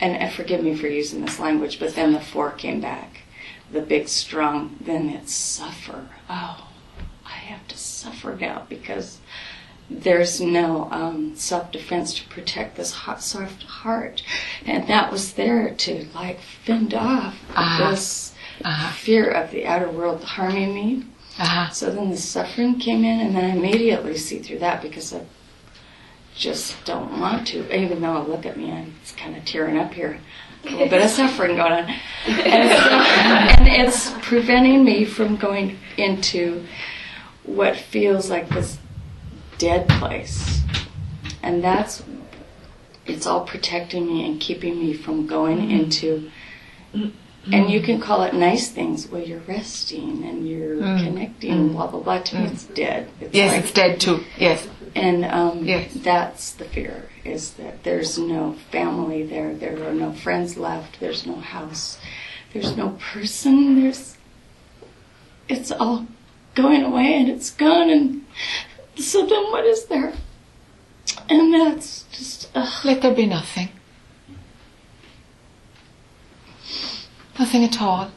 and, and forgive me for using this language, but then the four came back. The big, strong, then it's suffer. Oh, I have to suffer now because there's no um, self defense to protect this hot, soft heart. And that was there to like fend off Ah. this Uh-huh. fear of the outer world harming me. Uh-huh. So then the suffering came in, and then I immediately see through that because I just don't want to. Even though I look at me, I'm kind of tearing up here. A little bit of suffering going on, and it's, and it's preventing me from going into what feels like this dead place, and that's it's all protecting me and keeping me from going mm-hmm. into mm-hmm. and you can call it nice things where you're resting and you're mm. connecting, mm. blah blah blah. To me, mm. it's dead. It's Yes, like- it's dead too. Yes. and um, Yes. that's the fear: is that there's no family there, there are no friends left, there's no house, there's no person. There's it's all going away and it's gone, and so then what is there? And that's just ugh. Let there be nothing. Nothing at all.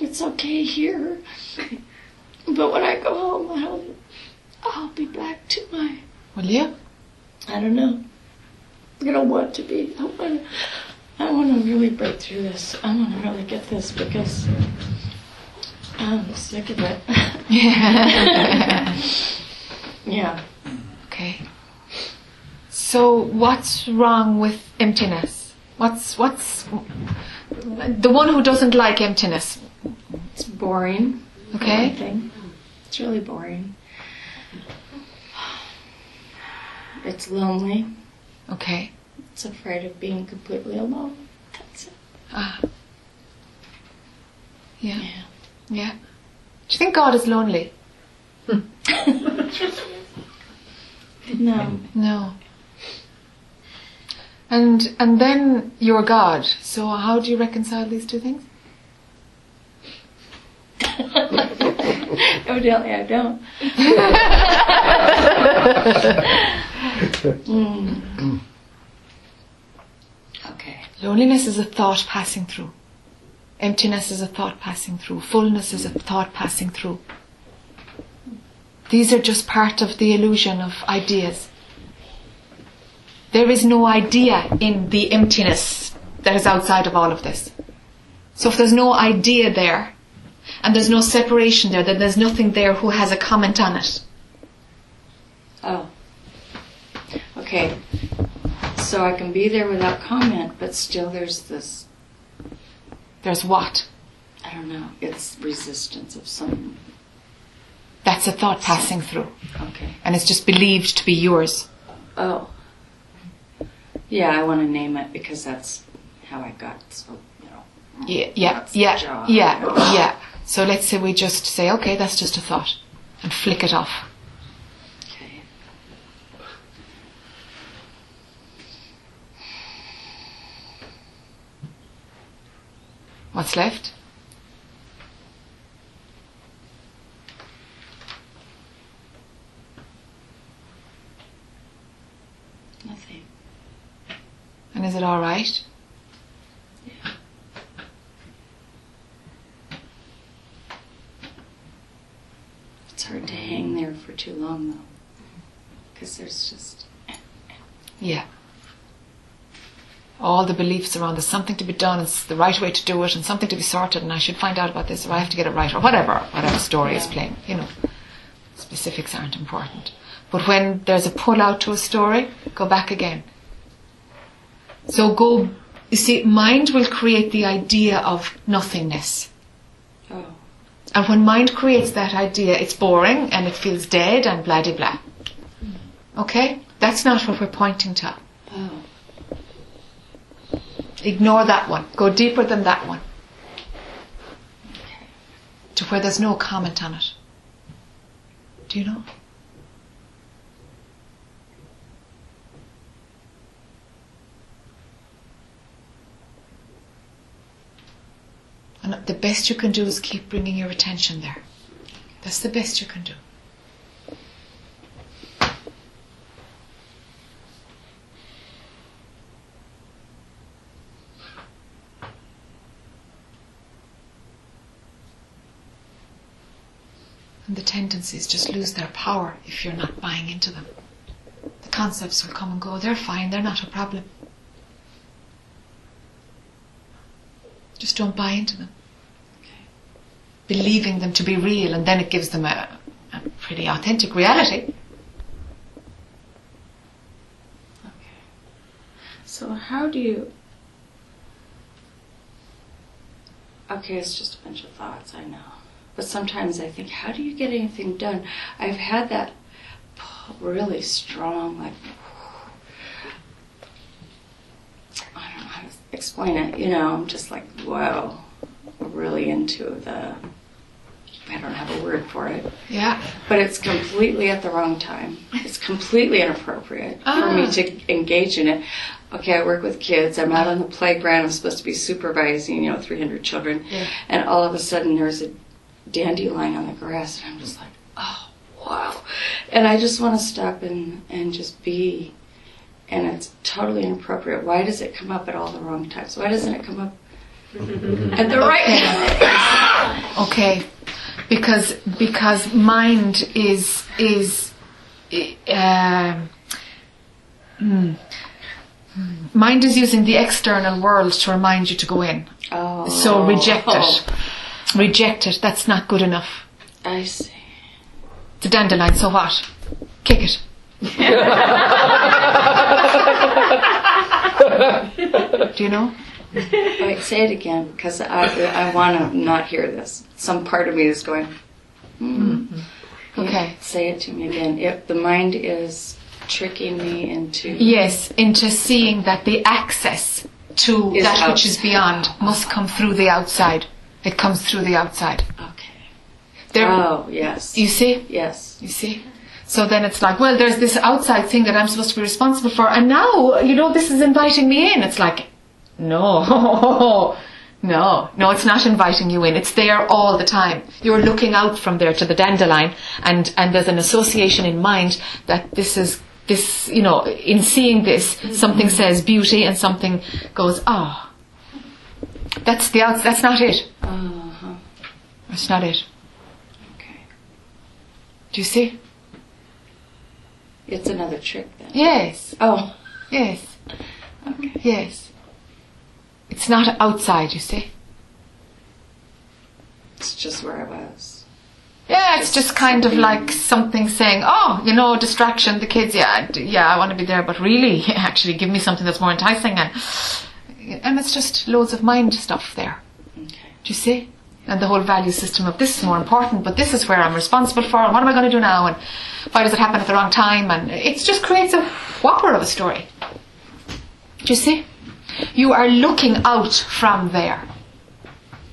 it's okay here, but when I go home, I'll I'll be back to my Will you? I don't know. I don't want to be. I want to. I want to really break through this. I want to really get this because I'm sick of it. yeah. Okay. So what's wrong with emptiness? What's what's the one who doesn't like emptiness? It's boring. Okay. thing. It's really boring. It's lonely. Okay. It's afraid of being completely alone. That's it. Ah. Yeah. Yeah. Yeah. Do you think God is lonely? No. No. And and then you're God. So how do you reconcile these two things? Evidently, I don't. Mm. Okay. Loneliness is a thought passing through. Emptiness is a thought passing through. Fullness is a thought passing through. These are just part of the illusion of ideas. There is no idea in the emptiness that is outside of all of this. So if there's no idea there, and there's no separation there, then there's nothing there who has a comment on it. Oh. Okay. So I can be there without comment, but still there's this, There's what? I don't know, it's resistance of some. That's a thought passing through, Okay. and it's just believed to be yours. Oh. Yeah, I want to name it because that's how I got so, you know. Yeah, yeah, yeah, yeah, yeah. So let's say we just say, okay, that's just a thought, and flick it off. Okay. What's left? Nothing. And is it all right? Yeah. It's hard to hang there for too long though. Because there's just. Yeah. All the beliefs around there's something to be done, it's the right way to do it, and something to be sorted, and I should find out about this, or I have to get it right, or whatever, whatever story is playing. You know, specifics aren't important. But when there's a pull out to a story, go back again. So go. You see, mind will create the idea of nothingness. Oh. And when mind creates that idea, it's boring and it feels dead and blah de blah. Okay? That's not what we're pointing to. Oh. Ignore that one. Go deeper than that one. To where there's no comment on it. Do you know? And the best you can do is keep bringing your attention there. That's the best you can do. And the tendencies just lose their power if you're not buying into them. The concepts will come and go. They're fine. They're not a problem. Just don't buy into them. Believing them to be real, and then it gives them a, a pretty authentic reality. Okay. So how do you? Okay, it's just a bunch of thoughts, I know. But sometimes I think, how do you get anything done? I've had that really strong, like I don't know how to explain it. You know, I'm just like, whoa, really into the. I don't have a word for it. Yeah. But it's completely at the wrong time. It's completely inappropriate for me Ah. to engage in it. Okay, I work with kids. I'm out on the playground. I'm supposed to be supervising, you know, 300 children. Yeah. And all of a sudden there's a dandelion on the grass, and I'm just like, oh, wow. And I just want to stop and, and just be. And it's totally inappropriate. Why does it come up at all the wrong times? Why doesn't it come up at the right time? Okay, because because mind is is um, hmm. mind is using the external world to remind you to go in. Oh. So reject it. Reject it. That's not good enough. I see. It's a dandelion. So what? Kick it. Do you know? Wait, say it again, because I, I want to not hear this. Some part of me is going, hmm. Okay. Say it to me again. If the mind is tricking me into. Yes, into seeing that the access to Is that which is beyond must come through the outside. It comes through the outside. Okay. There, Oh, yes. You see? Yes. You see? So then it's like, well, there's this outside thing that I'm supposed to be responsible for, and now, you know, this is inviting me in. It's like, no, no, no, it's not inviting you in. It's there all the time. You're looking out from there to the dandelion, and, and there's an association in mind that this is, this, you know, in seeing this, something says beauty and something goes, ah. That's the outs- that's not it. Uh-huh. That's not it. Okay. Do you see? It's another trick then. Yes. Oh. Yes. Okay. Yes. It's not outside, you see. It's just where I was. Yeah, it's just kind of like something saying, "Oh, you know, distraction. The kids, yeah, yeah, I want to be there, but really, actually, give me something that's more enticing." And and it's just loads of mind stuff there. Do you see? And the whole value system of this is more important, but this is where I'm responsible for, and what am I going to do now? And why does it happen at the wrong time? And it just creates a whopper of a story. Do you see? You are looking out from there.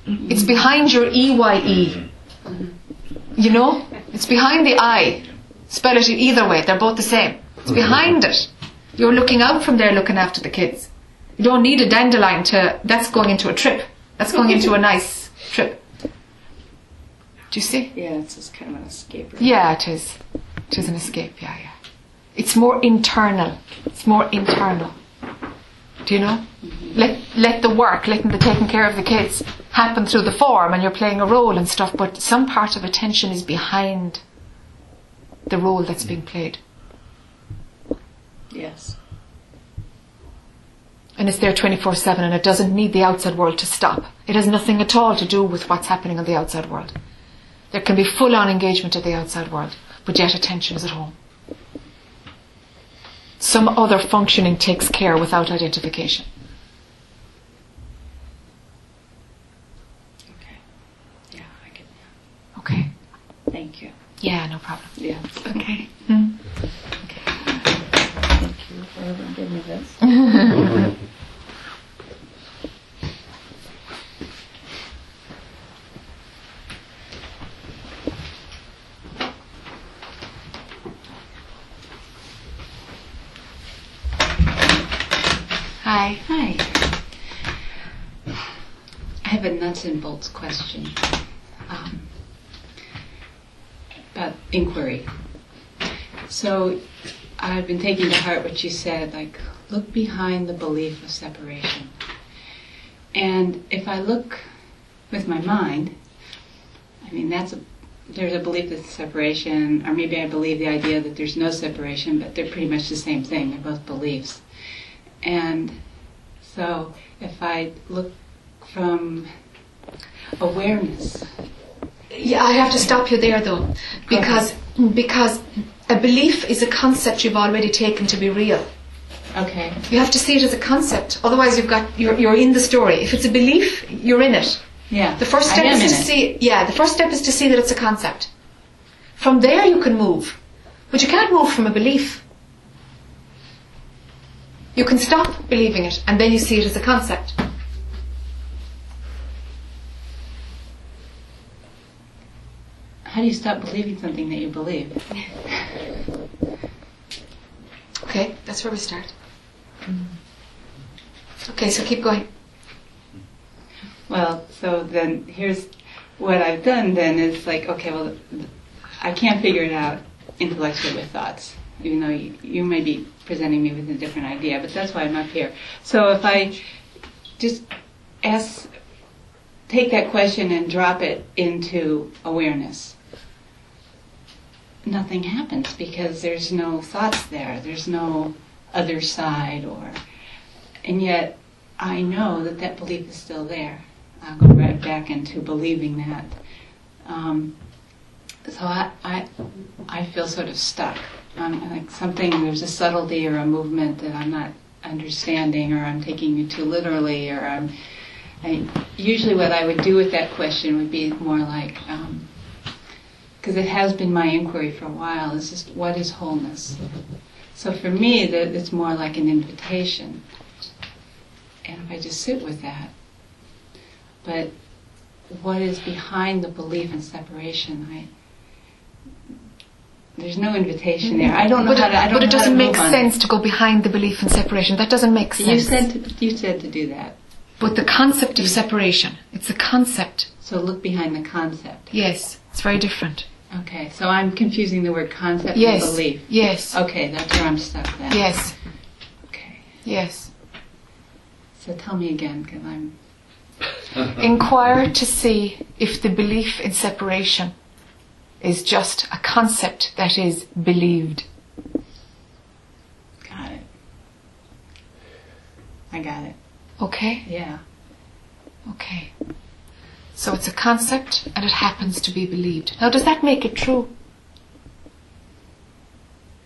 It's behind your EYE. You know? It's behind the I. Spell it either way, they're both the same. It's behind it. You're looking out from there looking after the kids. You don't need a dandelion to, that's going into a trip. That's going into a nice trip. Do you see? Yeah, it's just kind of an escape route. Yeah, it is. It is an escape, yeah, yeah. It's more internal. It's more internal. Do you know? Mm-hmm. Let let the work, letting the taking care of the kids happen through the form and you're playing a role and stuff, but some part of attention is behind the role that's being played. Yes. And it's there 24 7 and it doesn't need the outside world to stop. It has nothing at all to do with what's happening on the outside world. There can be full on engagement of the outside world, but yet attention is at home. Some other functioning takes care without identification. Okay. Yeah, I that. Okay. Thank you. Yeah, no problem. Yeah. Okay. Hmm. Thank you for giving me this. Hi. Hi. I have a nuts and bolts question um, about inquiry. So I've been taking to heart what you said, like, look behind the belief of separation. And if I look with my mind, I mean, that's a, there's a belief that separation, or maybe I believe the idea that there's no separation, but they're pretty much the same thing. They're both beliefs. And so if I look from awareness, Yeah, I have to stop you there though, because because a belief is a concept you've already taken to be real. okay, You have to see it as a concept. Otherwise, you've got you're, you're in the story. If it's a belief, you're in it. yeah. The first step is to it. see. Yeah, the first step is to see that it's a concept. From there, you can move, but you can't move from a belief. You can stop believing it, and then you see it as a concept. How do you stop believing something that you believe? Okay, that's where we start. Hmm. Okay, so keep going. Well, so then here's what I've done then is like, okay, well, I can't figure it out intellectually with thoughts, even though you, you may be presenting me with a different idea, but that's why I'm up here. So if I just ask, take that question and drop it into awareness, nothing happens because there's no thoughts there, there's no other side or, and yet I know that that belief is still there. I'll go right back into believing that. Um, so I, I, I feel sort of stuck. Um, like something, there's a subtlety or a movement that I'm not understanding, or I'm taking it too literally, or I'm. I, usually, what I would do with that question would be more like, because it has been my inquiry for a while, is just what is wholeness? So for me, that it's more like an invitation. And if I just sit with that, but what is behind the belief in separation? I there's no invitation there. I don't know But how it, to. I don't but it know how doesn't make move on sense to go behind the belief in separation. That doesn't make sense. You said to, you said to do that. But the concept of separation, it's a concept. So look behind the concept. Yes, it's very different. Okay, so I'm confusing the word concept Yes. and belief. Yes. Okay, that's where I'm stuck then. Yes. Okay. Yes. So tell me again, because I'm. Inquire to see if the belief in separation is just a concept that is believed. Got it. I got it. Okay? Yeah. Okay. So it's a concept and it happens to be believed. Now, does that make it true?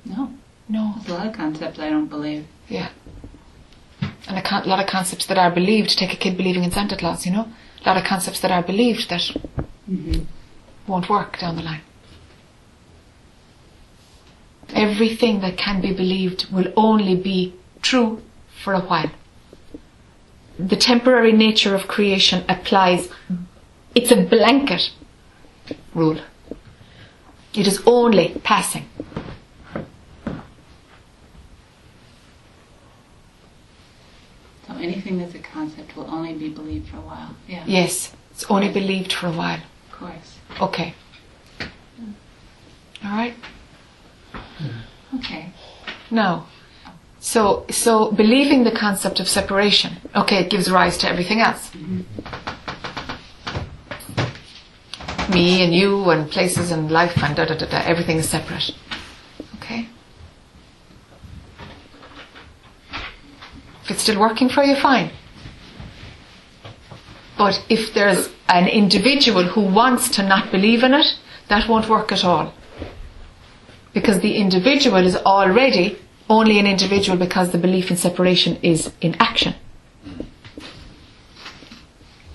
No. No. There's a lot of concepts I don't believe. Yeah. And a con- lot of concepts that are believed. Take a kid believing in Santa Claus, you know? A lot of concepts that are believed that Mm-hmm. won't work down the line. Everything that can be believed will only be true for a while. The temporary nature of creation applies. It's a blanket rule. It is only passing. So anything that's a concept will only be believed for a while. Yeah. Yes, it's only believed for a while. Of course. Okay. All right. Okay. Now, so so believing the concept of separation, okay, it gives rise to everything else. Me and you and places and life and da da da da. Everything is separate. Okay. If it's still working for you, fine. But if there's an individual who wants to not believe in it, that won't work at all. Because the individual is already only an individual because the belief in separation is in action.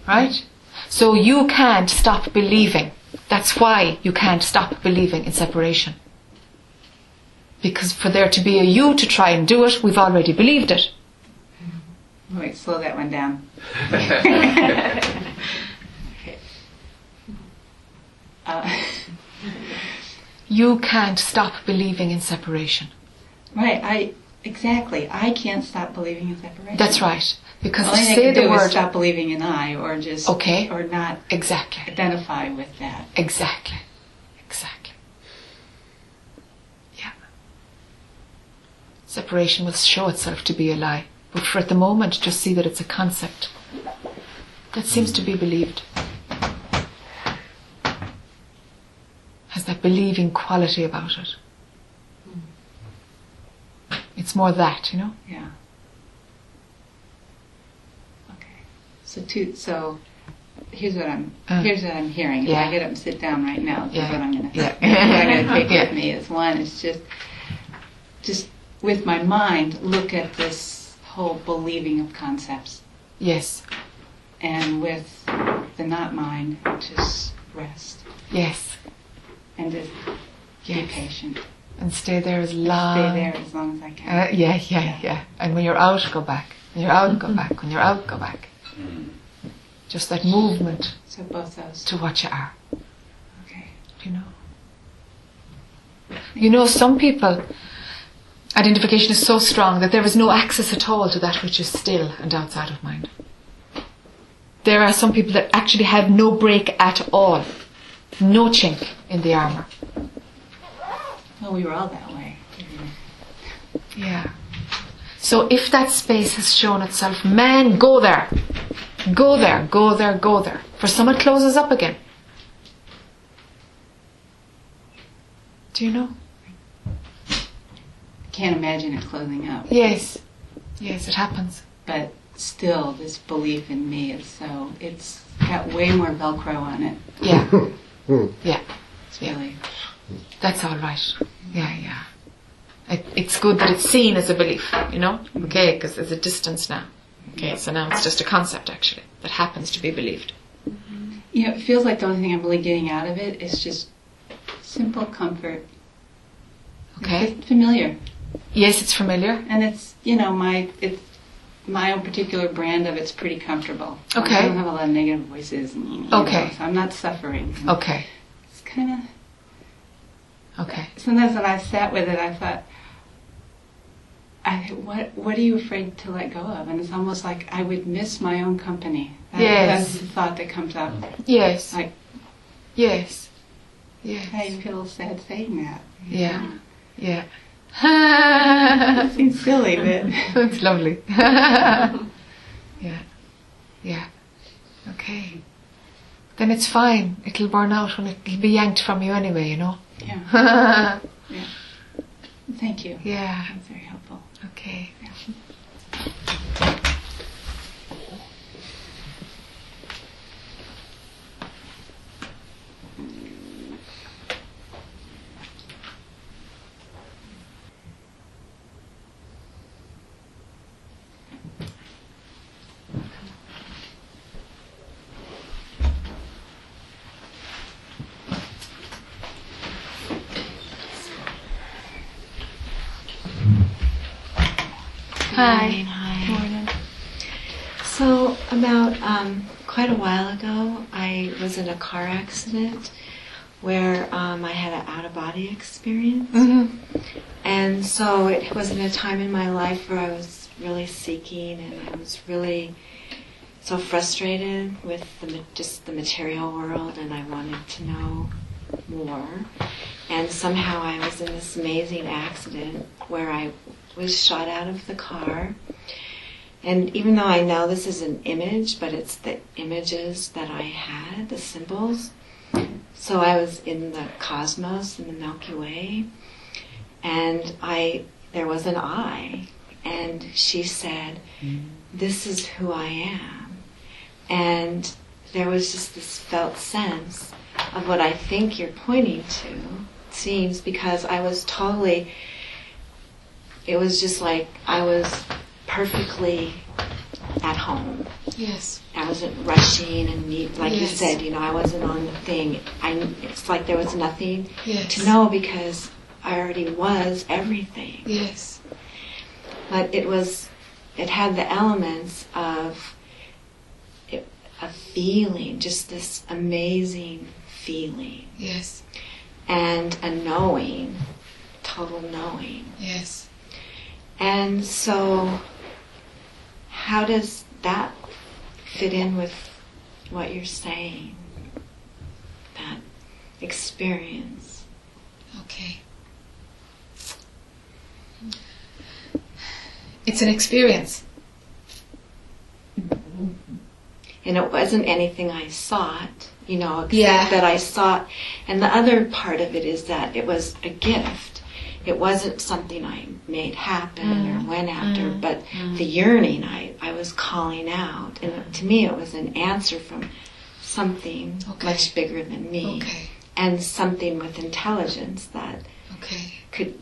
Right? So you can't stop believing. That's why you can't stop believing in separation. Because for there to be a you to try and do it, we've already believed it. Wait, slow that one down. Uh, You can't stop believing in separation. right, I exactly. I can't stop believing in separation. That's right. Because All I to say the word stop believing in I, or just Okay. or not exactly, identify with that. exactly, exactly. Yeah. Separation will show itself to be a lie, but for at the moment, just see that it's a concept that seems to be believed. Has that believing quality about it. It's more that, you know. Yeah. Okay. So two. So here's what I'm. Uh, here's what I'm hearing. If yeah. I get up and sit down right now, this Yeah. is what I'm gonna. Yeah. what I'm gonna take Yeah. with me is one. Is just, just with my mind, look at this whole believing of concepts, Yes, and with the not mind, just rest yes, and just be patient. And stay there as long. Stay there as long as I can. Uh, yeah, yeah, yeah. And when you're out, go back. When you're out, go back. When you're out, go back. Just that movement So both those. to what you are. Okay. You know. You know, some people, identification is so strong that there is no access at all to that which is still and outside of mind. There are some people that actually have no break at all, no chink in the armour. Well, we were all that way. Yeah. So if that space has shown itself, man, go there. Go there, go there, go there. For some it closes up again. Do you know? I Can't imagine it closing up. Yes. Yes, it happens. but still this belief in me is so it's got way more velcro on it Yeah. yeah. Really That's all right. Yeah, yeah. It, it's good that it's seen as a belief, you know? Okay, because there's a distance now. Okay, so now it's just a concept actually that happens to be believed. Mm-hmm. you know it feels like the only thing i'm really getting out of it is just simple comfort Okay? it's familiar Yes, it's familiar. and it's you know my it's my own particular brand of it's pretty comfortable Okay. i don't have a lot of negative voices and, you know, Okay. so i'm not suffering Okay. it's kind of Okay. sometimes when I sat with it, I thought, I, what what are you afraid to let go of? And it's almost like I would miss my own company. That, Yes. That's the thought that comes up. Yes. Like, Yes. Yes. I feel sad saying that. Yeah. Yeah. It seems silly, but That's lovely. yeah. Yeah. Okay. Then it's fine. It'll burn out when it'll be yanked from you anyway, you know? Yeah. yeah. Thank you. yeah. That's very helpful. Okay. Hi. morning. Hi. Morning. So, about um, quite a while ago, I was in a car accident where um, I had an out of body experience. Mm-hmm. And so it was in a time in my life where I was really seeking and I was really so frustrated with the, just the material world and I wanted to know more. And somehow I was in this amazing accident where I was shot out of the car. And even though I know this is an image, but it's the images that I had, the symbols. So I was in the cosmos, in the Milky Way, and I there was an eye, and she said, mm-hmm. "This is who I am," and there was just this felt sense of what I think you're pointing to. Seems because I was totally. It was just like I was perfectly at home. Yes. I wasn't rushing and need, like you said, you know, I wasn't on the thing. I, it's like there was nothing Yes. to know because I already was everything. Yes. But it was, it had the elements of it, a feeling, just this amazing feeling, Yes. and a knowing, total knowing. Yes. And so, how does that fit in with what you're saying? That experience. Okay. It's an experience. And it wasn't anything I sought, you know, except Yeah. that I sought. And the other part of it is that it was a gift. It wasn't something I made happen or Mm. went after, Mm. but Mm. the yearning I, I was calling out. And to me, it was an answer from something Okay. much bigger than me. Okay. And something with intelligence that Okay. could,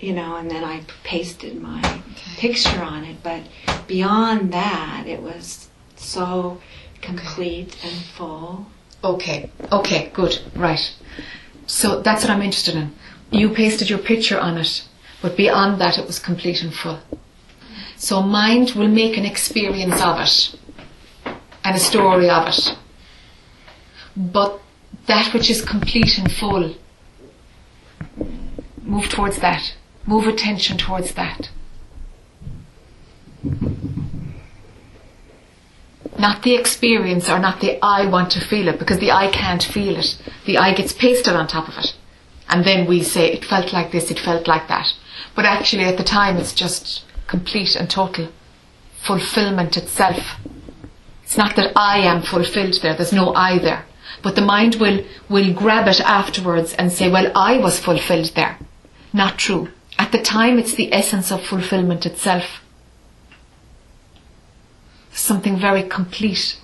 you know, and then I pasted my picture on it. But beyond that, it was so complete and full. Okay. Okay. Good. Right. So that's what I'm interested in. You pasted your picture on it, but beyond that, it was complete and full. So mind will make an experience of it and a story of it. But that which is complete and full, move towards that. Move attention towards that. Not the experience or not the I want to feel it because the I can't feel it. The I gets pasted on top of it. And then we say it felt like this, it felt like that. But actually at the time it's just complete and total fulfillment itself. It's not that I am fulfilled there, there's no I there. But the mind will, will grab it afterwards and say, well, I was fulfilled there. Not true. At the time it's the essence of fulfillment itself. Something very complete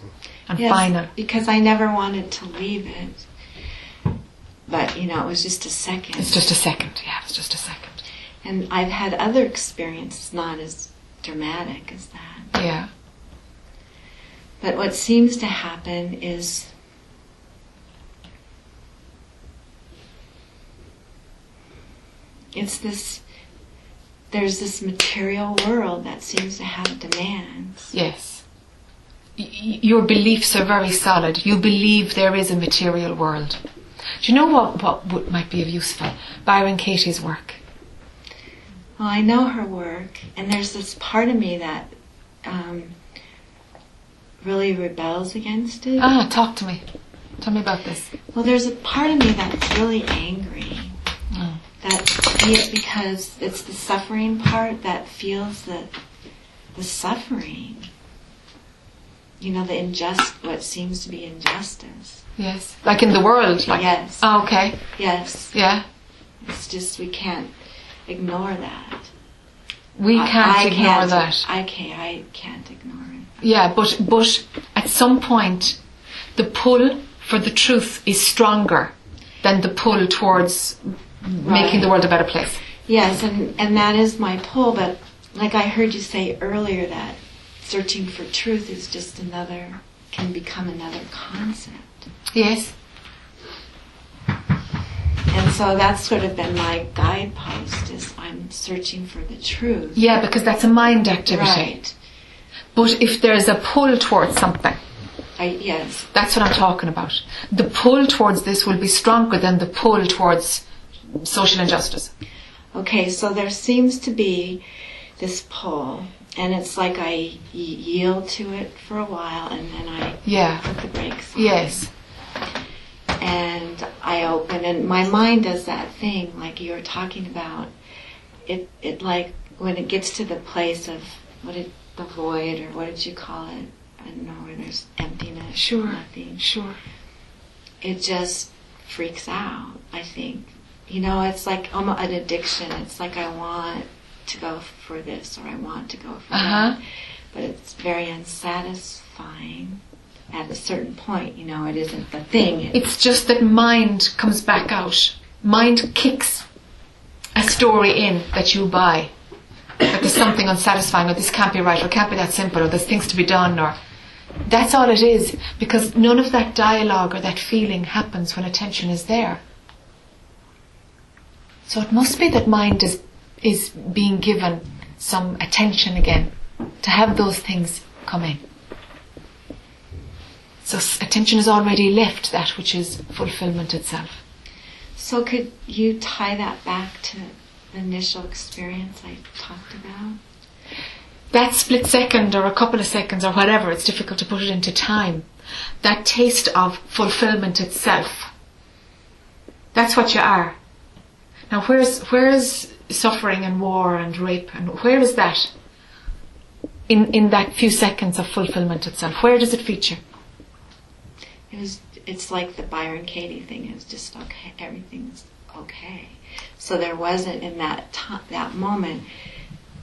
and Yes, final. Because I never wanted to leave it. But, you know, it was just a second. It's just a second, yeah, it's just a second. And I've had other experiences not as dramatic as that. Yeah. But what seems to happen is it's this there's this material world that seems to have demands. Yes. Y- your beliefs are very solid. You believe there is a material world. Do you know what, what would, might be of useful? Byron Katie's work. Well, I know her work, and there's this part of me that um, really rebels against it. Ah, talk to me. Tell me about this. Well, there's a part of me that's really angry. Mm. That because it's the suffering part that feels the the suffering. You know, the injust what seems to be injustice. Yes. Like in the world. Like, Yes. Oh, okay. Yes. Yeah. It's just we can't ignore that. We can't I ignore can't- that. I can't. I can't ignore it. Yeah, but but at some point, the pull for the truth is stronger than the pull towards making the world a better place. Yes, and and that is my pull. But like I heard you say earlier, that searching for truth is just another can become another concept. Yes. And so that's sort of been my guidepost is I'm searching for the truth. Yeah, because that's a mind activity. Right. But if there's a pull towards something, I, yes. that's what I'm talking about. The pull towards this will be stronger than the pull towards social injustice. Okay, so there seems to be this pull, and it's like I y- yield to it for a while, and then I Yeah. put the brakes on. Yes. and I open, and my mind does that thing like you were talking about. It it like when it gets to the place of what did the void or what did you call it? I don't know where there's emptiness, Sure. nothing. Sure. It just freaks out. I think you know it's like almost an addiction. It's like I want to go for this or I want to go for Uh-huh. that, but it's very unsatisfying. At a certain point, you know, it isn't the thing. It- It's just that mind comes back out. Mind kicks a story in that you buy. That there's something unsatisfying, or this can't be right, or it can't be that simple, or there's things to be done, or that's all it is. Because none of that dialogue or that feeling happens when attention is there. So it must be that mind is is being given some attention again to have those things come in. So attention has already left that which is fulfillment itself. So could you tie that back to the initial experience I talked about? That split second or a couple of seconds or whatever, it's difficult to put it into time. That taste of fulfillment itself. That's what you are. Now where's where's suffering and war and rape and where is that? In in that few seconds of fulfillment itself. Where does it feature? It was. It's like the Byron Katie thing. It was just okay. Everything's okay. So there wasn't in that time, that moment,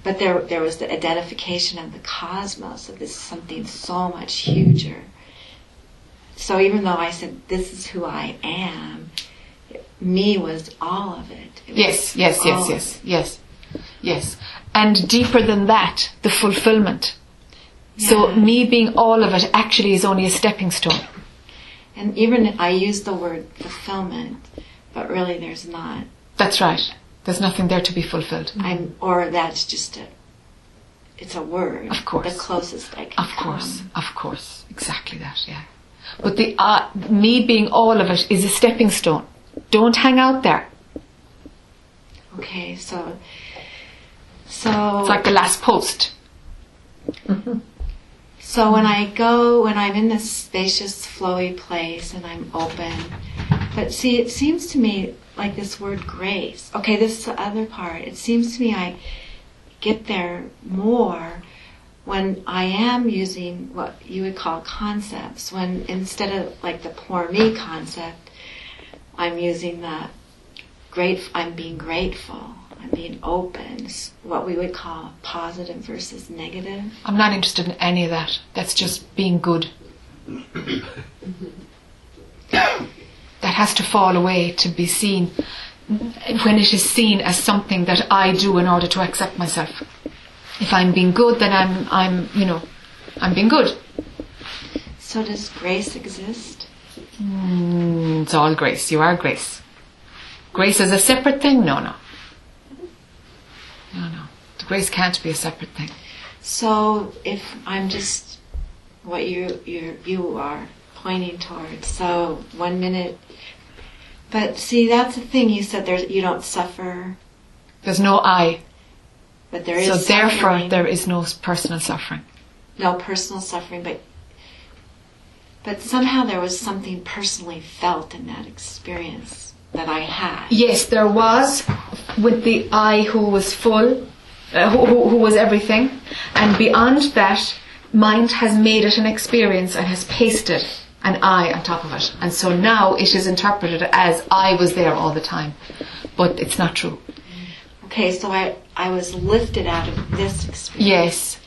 but there there was the identification of the cosmos of this is something so much huger. So even though I said this is who I am, me was all of it. It Yes, yes, yes, yes, yes, yes. And deeper than that, the fulfillment. So me being all of it actually is only a stepping stone. And even I use the word fulfillment, but really there's not. That's right. There's nothing there to be fulfilled. I'm, or that's just a. It's a word. Of course. The closest I can Of course, come. of course, exactly that. Yeah. But the uh, me being all of it is a stepping stone. Don't hang out there. Okay, so. So. It's like the last post. So when I go, when I'm in this spacious, flowy place and I'm open, but see, it seems to me like this word grace. Okay, this is the other part. It seems to me I get there more when I am using what you would call concepts. When instead of like the poor me concept, I'm using the great. I'm being grateful. I'm being open. What we would call positive versus negative. I'm not interested in any of that. That's just being good. that has to fall away to be seen when it is seen as something that I do in order to accept myself. If I'm being good, then I'm, I'm, you know, I'm being good. So does grace exist? Mm, it's all grace. You are grace. Grace is a separate thing? No, no. No, no. The grace can't be a separate thing. So if I'm just what you you you are pointing towards, so one minute. But see, that's the thing. You said there's you don't suffer, There's no I. but there is. So therefore, suffering. there is no personal suffering. no personal suffering, but but somehow there was something personally felt in that experience that I had. Yes, there was with the I who was full, uh, who, who, who was everything, and beyond that, mind has made it an experience and has pasted an I on top of it, and so now it is interpreted as I was there all the time, but it's not true. Okay, so I I was lifted out of this experience. Yes,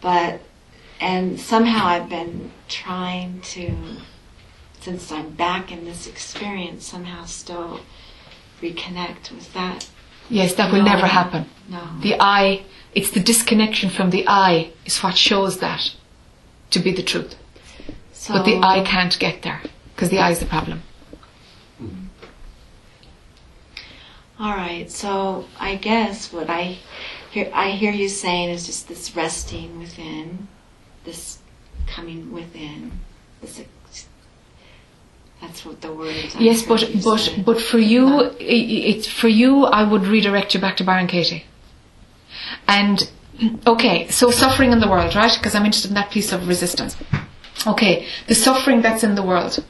but and somehow I've been trying to since I'm back in this experience somehow still reconnect with that yes, that will No. never happen. no The I, it's the disconnection from the I is what shows that to be the truth. so But the I can't get there because the I is the problem. Hmm. All right. So I guess what I hear I hear you saying is just this resting within, this coming within. That's what the words. I Yes, but but say. but for you, it's for you. I would redirect you back to Byron Katie. And okay, so suffering in the world, right? Because I'm interested in that piece of resistance. Okay, the suffering that's in the world.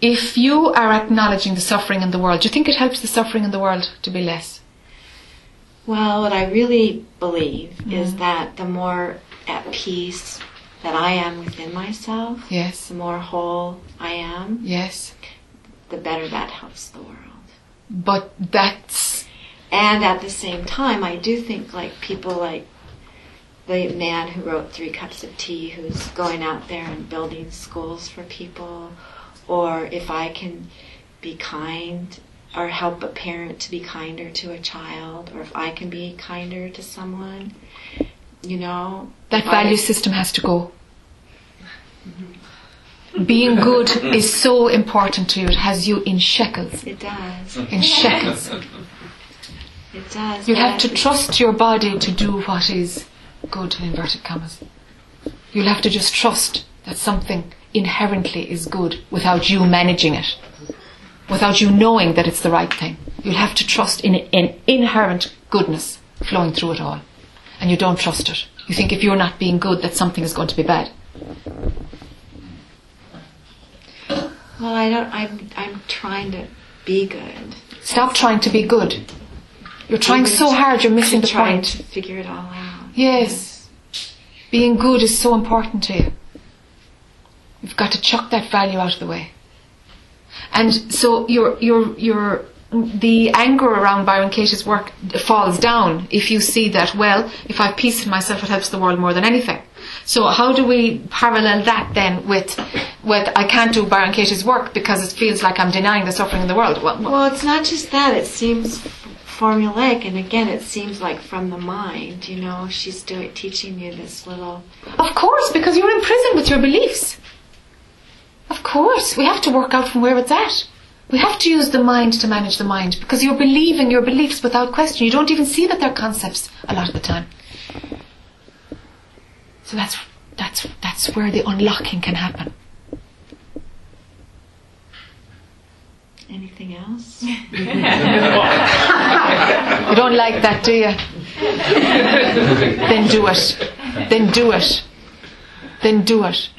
If you are acknowledging the suffering in the world, do you think it helps the suffering in the world to be less? Well, what I really believe Mm-hmm. is that the more at peace that I am within myself, Yes. the more whole I am, Yes. the better that helps the world. But that's And at the same time, I do think like people like the man who wrote Three Cups of Tea, who's going out there and building schools for people, or if I can be kind or help a parent to be kinder to a child, or if I can be kinder to someone, you know. that value I- system has to go. Being good mm. is so important to you. It has you in shekels. It does. In shekels. It does. You'll have to trust your body to do what is good in inverted commas. You'll have to just trust that something inherently is good without you managing it, without you knowing that it's the right thing. You'll have to trust in an inherent goodness flowing through it all. And you don't trust it. You think if you're not being good, that something is going to be bad. Well, I don't. I'm. I'm trying to be good. Stop trying to be good. You're trying so hard, you're missing the trying point. to figure it all out. Yes. Being good is so important to you. You've got to chuck that value out of the way. And so you're you're your your the anger around Byron Katie's work falls down if you see that, well, if I peace in myself it helps the world more than anything. So how do we parallel that then with with I can't do Byron Katie's work because it feels like I'm denying the suffering in the world? Well, well, Well, it's not just that. It seems formulaic, and again, it seems like from the mind. You know, she's doing teaching you this little. Of course, because you're in prison with your beliefs. Of course, we have to work out from where it's at. We have to use the mind to manage the mind because you're believing your beliefs without question. You don't even see that they're concepts a lot of the time. So that's that's that's where the unlocking can happen. Anything else? You don't like that, do you? then do it. Then do it. Then do it.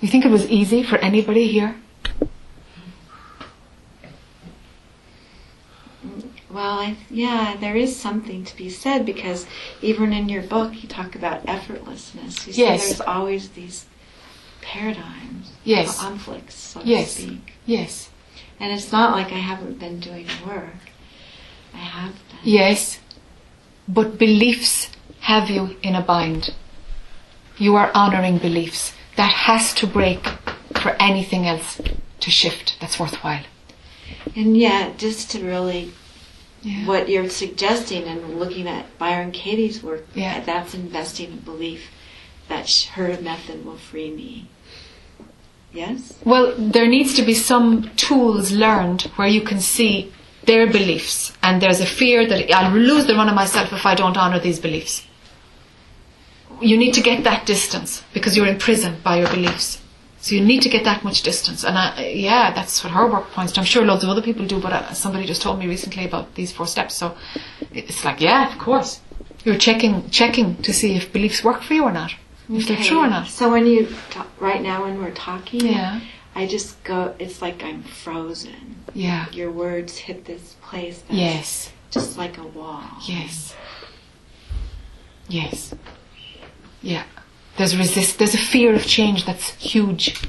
You think it was easy for anybody here? Well, I, yeah, there is something to be said because even in your book, you talk about effortlessness. You say Yes. there's always these paradigms, Yes. conflicts, so Yes. to speak. Yes. And it's not like I haven't been doing work. I have been. Yes. But beliefs have you in a bind. You are honoring beliefs. That has to break for anything else to shift that's worthwhile. And yet, just to really, Yeah. what you're suggesting and looking at Byron Katie's work, Yeah. Uh, that's investing in belief that her method will free me. Yes? Well, there needs to be some tools learned where you can see their beliefs, and there's a fear that I'll lose the run of myself if I don't honour these beliefs. You need to get that distance because you're imprisoned by your beliefs. So you need to get that much distance, and I, yeah, that's what her work points to. I'm sure loads of other people do, but uh, somebody just told me recently about these four steps. So it's like, yeah, of course, you're checking checking to see if beliefs work for you or not, if they're true or not. So when you, ta- right now when we're talking, Yeah. I just go, it's like I'm frozen. Yeah. Your words hit this place that's Yes. just like a wall. Yes. Yes. Yeah. There's resist. There's a fear of change that's huge.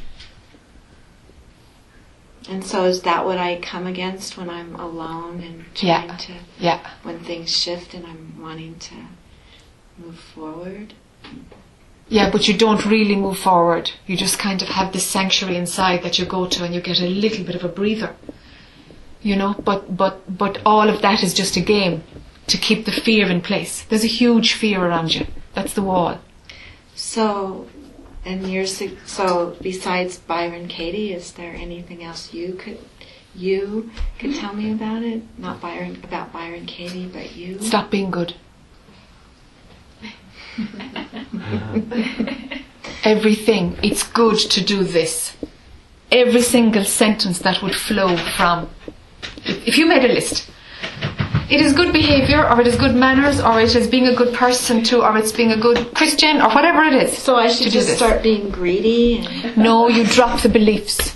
And so is that what I come against when I'm alone and Yeah. trying to, Yeah. when things shift and I'm wanting to move forward? Yeah, but you don't really move forward. You just kind of have this sanctuary inside that you go to, and you get a little bit of a breather. You know, but but but all of that is just a game to keep the fear in place. There's a huge fear around you. That's the wall. So, and you're, so besides Byron Katie, is there anything else you could you could tell me about it, not Byron about Byron Katie, but you. Stop being good. Everything. It's good to do this. Every single sentence that would flow from. If you made a list, it is good behavior, or it is good manners, or it is being a good person too or it's being a good Christian, or whatever it is. So I should just start being greedy and No, you drop the beliefs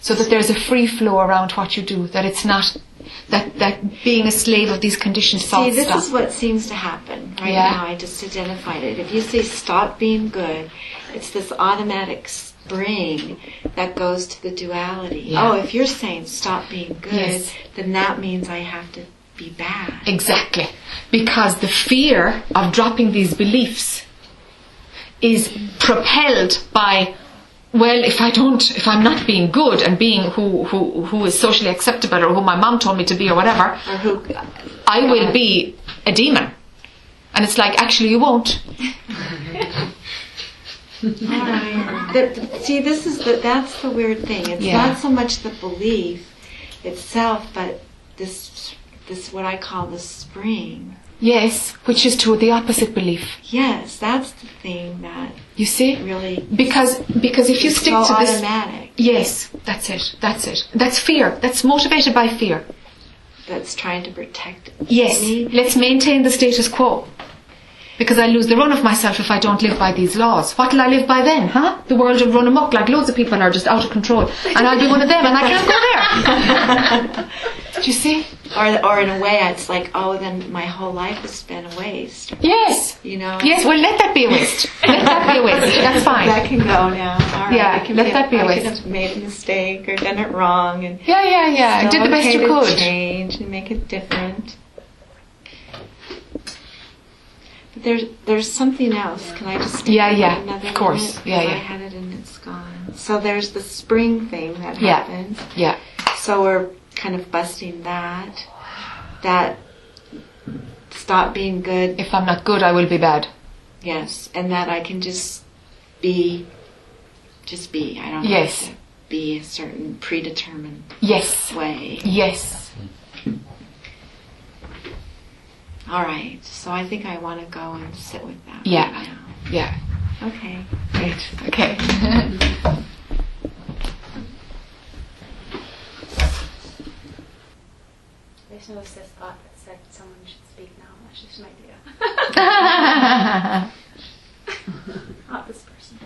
so that there's a free flow around what you do. That it's not that that being a slave of these conditions. See, this stop. is what seems to happen right Yeah. now. I just identified it. If you say stop being good, it's this automatic spring that goes to the duality. Yeah. Oh, if you're saying stop being good, Yes. then that means I have to be bad. Exactly. Because the fear of dropping these beliefs is propelled by, well, if I don't, if I'm not being good and being who, who, who is socially acceptable or who my mom told me to be or whatever, Or who I will be a demon. And it's like, actually, you won't. The- the- see, this is the, that's the weird thing. It's Yeah. not so much the belief itself, but this this what I call the spring. Yes, which is to the opposite belief. Yes, that's the thing that You see? really Because because if you stick so to this automatic. Yes, that's it. That's it. That's fear. That's motivated by fear. That's trying to protect Yes, me. let's maintain the status quo. Because I lose the run of myself if I don't live by these laws. What will I live by then, huh? The world will run amok like loads of people are just out of control. And I'll be one of them and I can't go there. Do you see? Or, or in a way, it's like, oh, then my whole life has been a waste. Yes. You know? Yes, well let that be a waste. Let that be a waste. That's fine. That can go now. All right, Yeah, can let that be a I waste. could have made a mistake or done it wrong, and Yeah, yeah, yeah. it's Did the best okay you to could. change and make it different. But there's there's something else. Can I just Yeah, yeah, another of course. minute? Yeah, 'Cause I had it and it's gone. So there's the spring thing that happens. Yeah. happened. Yeah. So we're kind of busting that. That stop being good. If I'm not good, I will be bad. Yes, and that I can just be, just be. I don't Yes. have to be a certain predetermined Yes. way. Yes. All right. So I think I want to go and sit with that. Yeah. Right Yeah. Okay. Great. Okay. There's no this thought that said someone should speak now. That's just an idea. Not this person.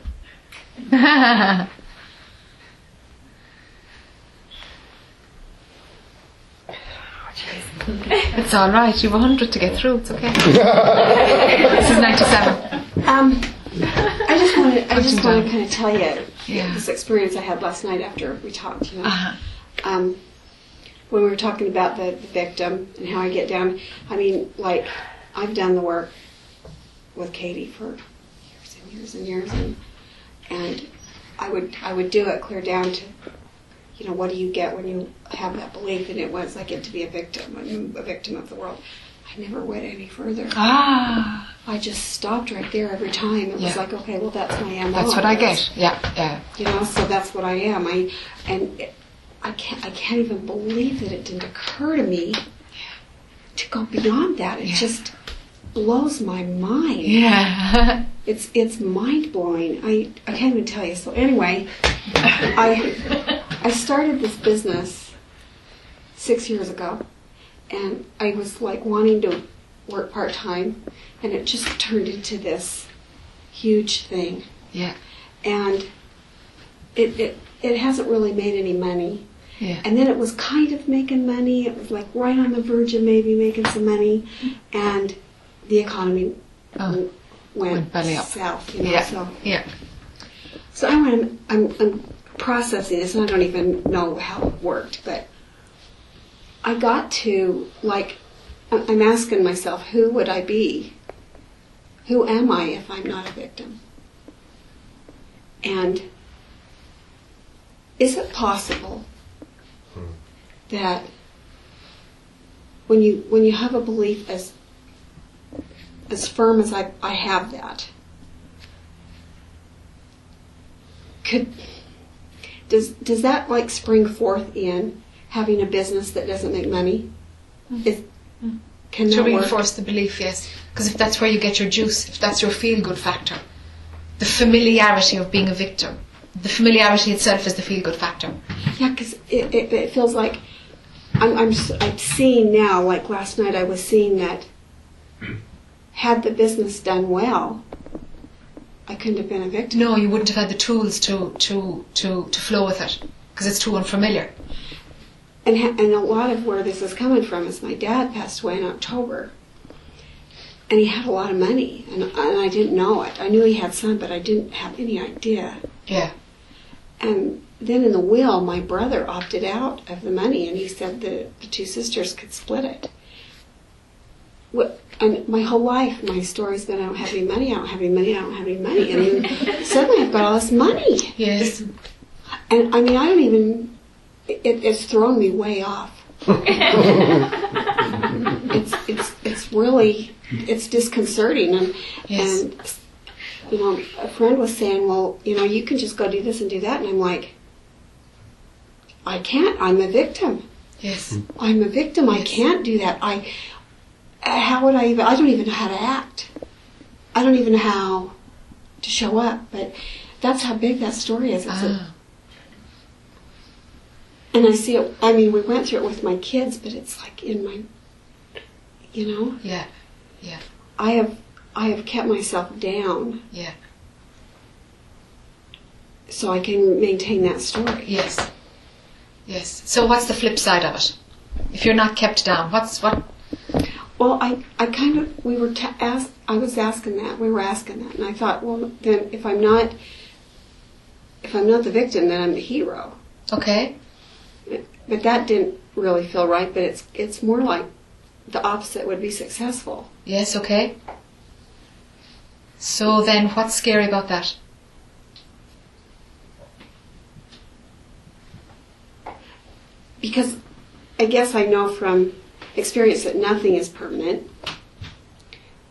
it's all right. You have a hundred to get through. It's okay. this is ninety-seven. Um, I just want to. I Up just want to kind of tell you Yeah. this experience I had last night after we talked. You know, Uh-huh. um, when we were talking about the, the victim and how I get down. I mean, like I've done the work with Katie for years and years and years, and and I would I would do it clear down to, you know, what do you get when you have that belief? And it was I get to be a victim, I'm a victim of the world. I never went any further. Ah, I just stopped right there every time. It was like, okay, well, that's my MO. that's what I get. Yeah, yeah. You know, so that's what I am. I and it, I can't. I can't even believe that it didn't occur to me to go beyond that. It Yeah. just blows my mind. Yeah. It's it's mind blowing. I I can't even tell you. So anyway, I I started this business six years ago, and I was like wanting to work part time, and it just turned into this huge thing. Yeah. And it it it hasn't really made any money. Yeah. And then it was kind of making money. It was like right on the verge of maybe making some money, and the economy Oh. went, Went belly up. south. You know, Yeah. so Yeah. so I'm, I'm, I'm, I'm processing this, and I don't even know how it worked, but I got to, like, I'm asking myself, who would I be? Who am I if I'm not a victim? And is it possible that when you when you have a belief as as firm as I, I have that, could does does that like spring forth in having a business that doesn't make money? Mm. Is, mm. can to that work? reinforce the belief, yes. Because if that's where you get your juice, if that's your feel good factor, the familiarity of being a victim, the familiarity itself is the feel good factor. Yeah, because it, it, it feels like I'm, I'm, I'm seeing now, like last night, I was seeing that had the business done well, I couldn't have been a victim. No, you wouldn't have had the tools to, to, to, to flow with it because it's too unfamiliar. And, ha- and a lot of where this is coming from is my dad passed away in October. And he had a lot of money, and, and I didn't know it. I knew he had some, but I didn't have any idea. Yeah. And then in the will, my brother opted out of the money, and he said the, the two sisters could split it. What, and my whole life, my story's been I don't have any money, I don't have any money, I don't have any money. And then suddenly I've got all this money. Yes. And I mean, I don't even, it, it's thrown me way off. it's, it's, it's really, it's disconcerting. And, Yes. and, you know, a friend was saying, well, you know, you can just go do this and do that. And I'm like, I can't. I'm a victim. Yes. I'm a victim. I can't do that. I, how would I even, I don't even know how to act. I don't even know how to show up. But that's how big that story is. It's a, Ah. and I see it, I mean, we went through it with my kids, but it's like in my, you know, Yeah. Yeah. I have, I have kept myself down Yeah. so I can maintain that story. Yes. Yes. So what's the flip side of it? If you're not kept down, what's what? Well, I, I kind of, we were ta- asked, I was asking that, we were asking that, and I thought, well, then if I'm not, if I'm not the victim, then I'm the hero. Okay. But that didn't really feel right, but it's, it's more like the opposite would be successful. Yes. Okay. So then, what's scary about that? Because I guess I know from experience that nothing is permanent.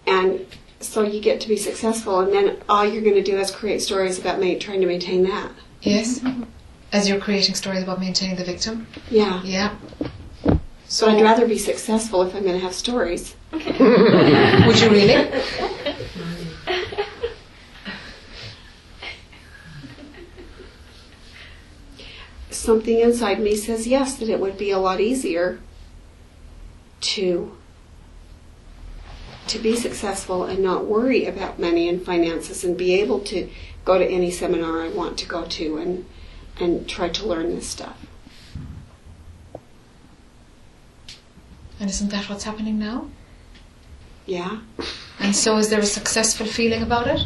And so you get to be successful, and then all you're going to do is create stories about ma- trying to maintain that. Yes. Mm-hmm. As you're creating stories about maintaining the victim. Yeah. Yeah. So I'd rather be successful if I'm going to have stories. Would you really? Something inside me says yes, that it would be a lot easier to to be successful and not worry about money and finances and be able to go to any seminar I want to go to and and try to learn this stuff. And isn't that what's happening now? Yeah. And so, is there a successful feeling about it?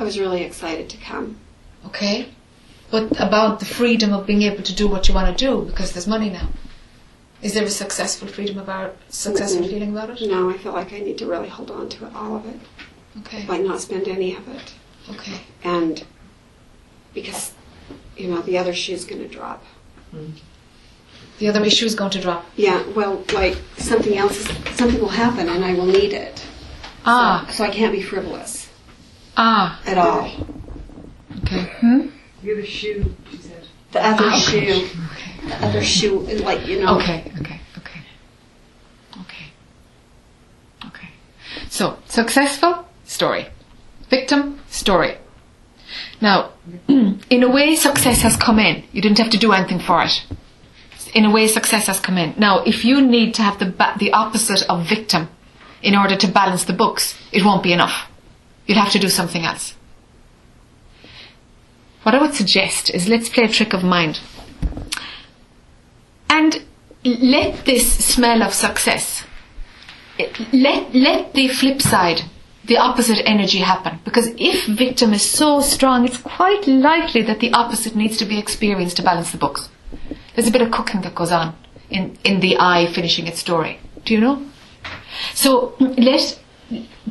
I was really excited to come. Okay. But about the freedom of being able to do what you want to do because there's money now. Is there a successful freedom about successful Mm-mm. feeling about it? No, I feel like I need to really hold on to it, all of it. Okay. Like not spend any of it. Okay. And because, you know, the other shoe's going to drop. The other issue is going to drop. Yeah, well, like something else, is, something will happen and I will need it. Ah. So, so I can't be frivolous Ah. at all. Okay. Hmm? The other shoe, she said. The other Ah, okay. shoe, the other shoe, like, you know. Okay. Okay. Okay. Okay. Okay. So successful story, victim story. Now, in a way, success has come in. You didn't have to do anything for it. In a way, success has come in. Now, if you need to have the ba- the opposite of victim in order to balance the books, it won't be enough. You'll have to do something else. What I would suggest is let's play a trick of mind. And let this smell of success, let, let the flip side, the opposite energy happen. Because if victim is so strong, it's quite likely that the opposite needs to be experienced to balance the books. There's a bit of cooking that goes on in, in the I finishing its story. Do you know? So let's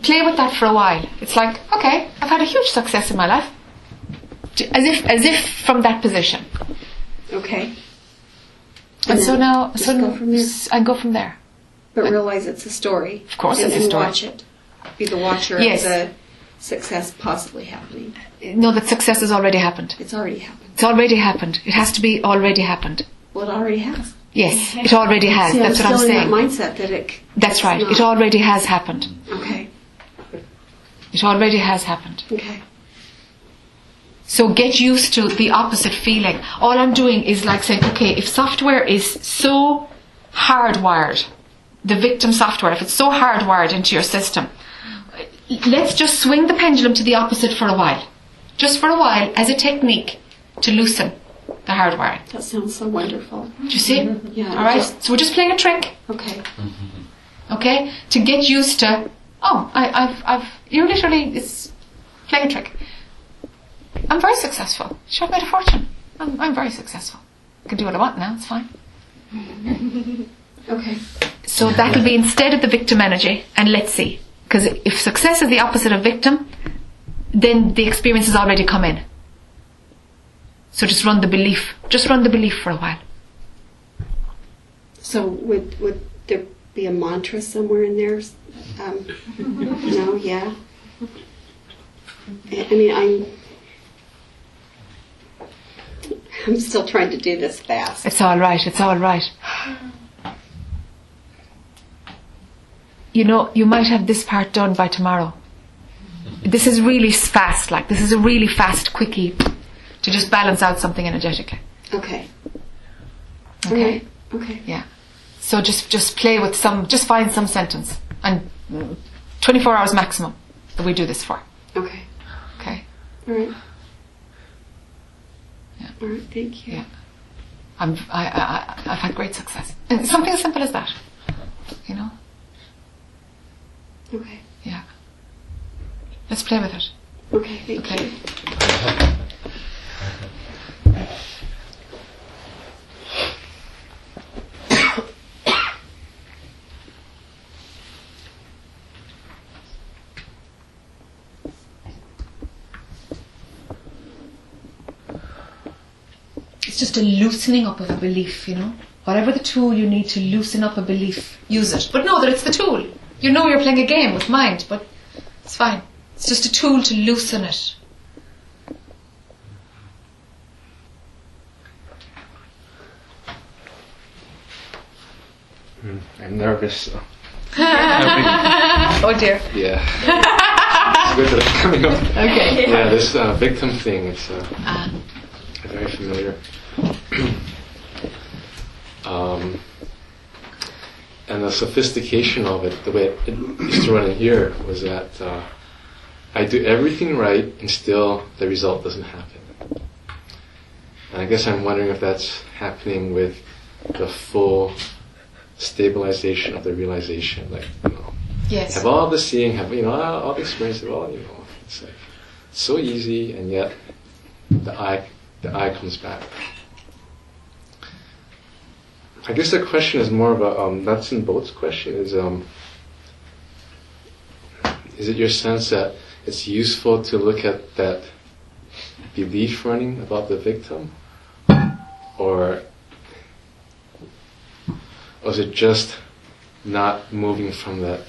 play with that for a while. It's like, okay, I've had a huge success in my life. As if, as if from that position. Okay. And, so now, so go from there. I go from there. But realize it's a story. Of course and, it's a and story. watch it. Be the watcher Yes. of the success possibly happening. No, that success has already happened. It's already happened. It's already happened. It has to be already happened. Well, it already has. Yes, it already has. See, That's what I'm saying. mindset that it. That's right. not. It already has happened. Okay. It already has happened. Okay. So get used to the opposite feeling. All I'm doing is like saying, okay, if software is so hardwired, the victim software, if it's so hardwired into your system, let's just swing the pendulum to the opposite for a while. Just for a while as a technique to loosen the hardwiring. That sounds so wonderful. Do you see? Mm-hmm. Yeah. All right. So we're just playing a trick. Okay. Mm-hmm. Okay. To get used to. Oh, I, I've, I've. You're literally. It's playing a trick. I'm very successful. Sure, I've made a fortune. I'm, I'm very successful. I can do what I want now. It's fine. Okay. So that'll be instead of the victim energy, and let's see. Because if success is the opposite of victim, then the experience has already come in. So just run the belief. Just run the belief for a while. So would would there be a mantra somewhere in there? Um, no. Yeah. I I mean, I'm. I'm still trying to do this fast. It's all right. It's all right. You know, you might have this part done by tomorrow. This is really fast. Like this is a really fast quickie to just balance out something energetically. Okay. Okay. Okay. Yeah. So just just play with some. Just find some sentence and mm, 24 hours maximum that we do this for. Okay. Okay. All right. Yeah. All right. Thank you. Yeah. I'm, I, I, I- I've had great success. And something as simple as that. You know? Okay. Yeah. Let's play with it. Okay. Thank Okay. you. It's just a loosening up of a belief, you know? Whatever the tool you need to loosen up a belief, use it. But know that it's the tool. You know you're playing a game with mind, but it's fine. It's just a tool to loosen it. Hmm, I'm nervous. So. oh dear. Yeah. it's good that it's coming up. Okay. Yeah, this uh, victim thing, it's uh, Ah. very familiar. um, and the sophistication of it, the way it used to run in here, was that uh, I do everything right and still the result doesn't happen. And I guess I'm wondering if that's happening with the full stabilization of the realization, like you know, Yes. have all the seeing, have you know all the experience, have all you know. It's like so easy, and yet the I the I comes back. I guess the question is more about um, nuts and bolts question is um, is it your sense that it's useful to look at that belief running about the victim, or or is it just not moving from that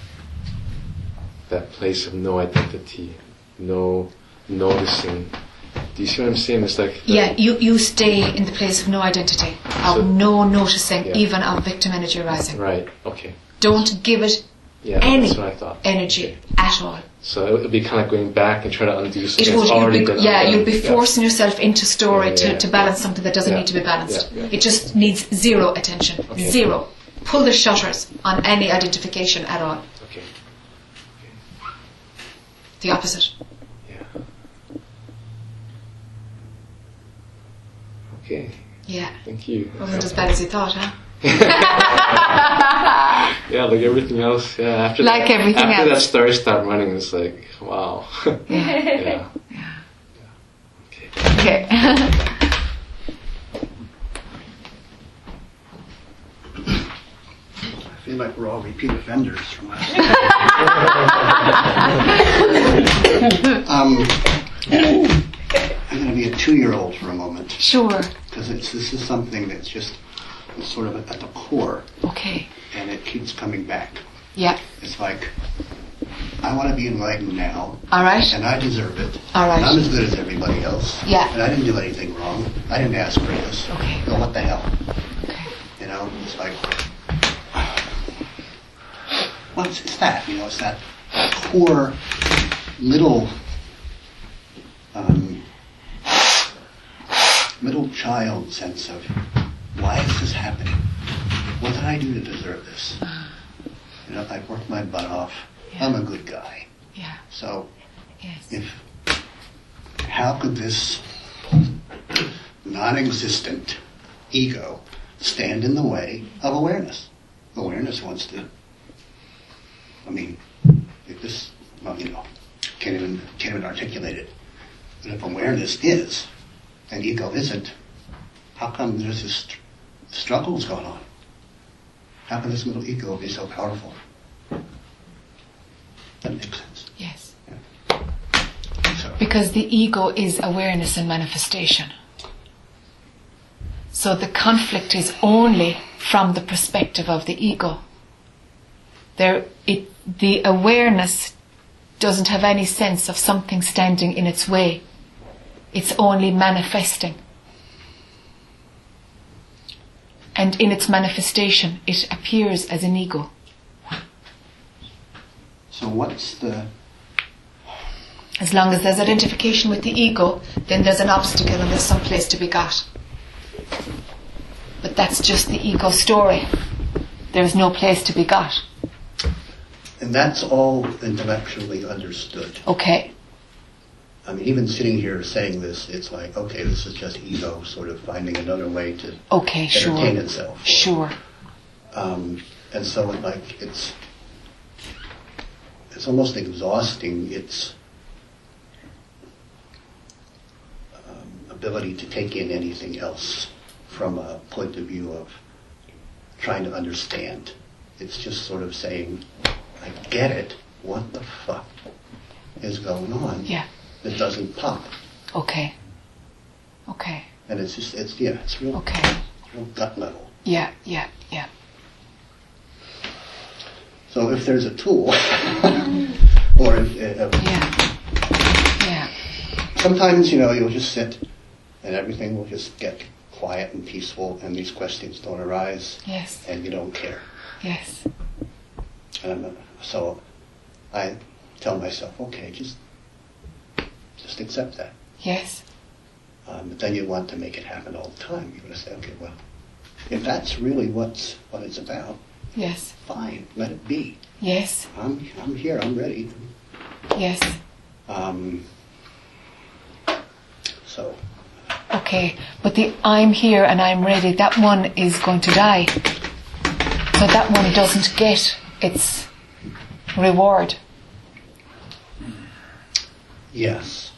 that place of no identity, no noticing? Do you see what I'm saying? It's like Yeah, you, you stay in the place of no identity, of So- no noticing, Yeah. even of victim energy arising. right. Okay. Don't give it Yeah, any that's what I thought. energy at all. So it would be kind of going back and trying to undo It something would, that's you'd already be, been yeah, you'd be Yeah. forcing yourself into story Yeah, to, yeah, to yeah. balance something that doesn't Yeah, need to be balanced. yeah, yeah. It just needs zero attention. Okay. Zero. Pull the shutters on any identification at all. Okay. The opposite. Okay. Yeah. Thank you. It Wasn't as bad as you thought, huh? Yeah, like everything else. Yeah, after Like that, everything after else. that story stopped running, it's like wow. yeah. Okay. Okay. I feel like we're all repeat offenders from last um, I'm going to be a two-year-old for a moment Sure. because this is something that's just sort of at the core, Okay. and it keeps coming back. Yeah. It's like I want to be enlightened now, All right. and I deserve it. All right. And I'm as good as everybody else. Yeah. And I didn't do anything wrong. I didn't ask for this. Okay. So what the hell? Okay. You know, it's like, well, it's, it's that, you know, it's that core little, um, middle child sense of why is this happening? What did I do to deserve this? You know, I worked my butt off. I'm a good guy. Yeah. So, Yes. if how could this non-existent ego stand in the way of awareness? Awareness wants to. I mean, if this, well, you know, can't even can't even articulate it. But if awareness is, and ego isn't, how come there's this str- struggles going on? How can this little ego be so powerful? That makes sense. Yes. So, Because the ego is awareness and manifestation. So the conflict is only from the perspective of the ego. There, it, the awareness doesn't have any sense of something standing in its way. It's only manifesting. And in its manifestation, it appears as an ego. so what's the As long as there's identification with the ego, then there's an obstacle and there's some place to be got. But that's just the ego story. There's no place to be got. And that's all intellectually understood. Okay. I mean, even sitting here saying this, it's like, okay, this is just ego sort of finding another way to Okay, sure. entertain itself. Sure. Um, and so, it, like, it's it's almost exhausting its um, ability to take in anything else from a point of view of trying to understand. It's just sort of saying, I get it. What the fuck is going on? Yeah. It doesn't pop. Okay. Okay. And it's just, it's, yeah, it's real, Okay. real gut level. Yeah, yeah, yeah. So if there's a tool, or if, uh, Yeah. sometimes you know you'll just sit, and everything will just get quiet and peaceful, and these questions don't arise, Yes. and you don't care. Yes. And I'm, so I tell myself, okay, just just accept that. Yes. Um, but then you want to make it happen all the time. You want to say, okay, well, if that's really what's what it's about, Yes. fine, let it be. Yes. I'm I'm here. I'm ready. Yes. Um, so Okay. But the I'm here and I'm ready, that one is going to die. So that one doesn't get its reward. yes,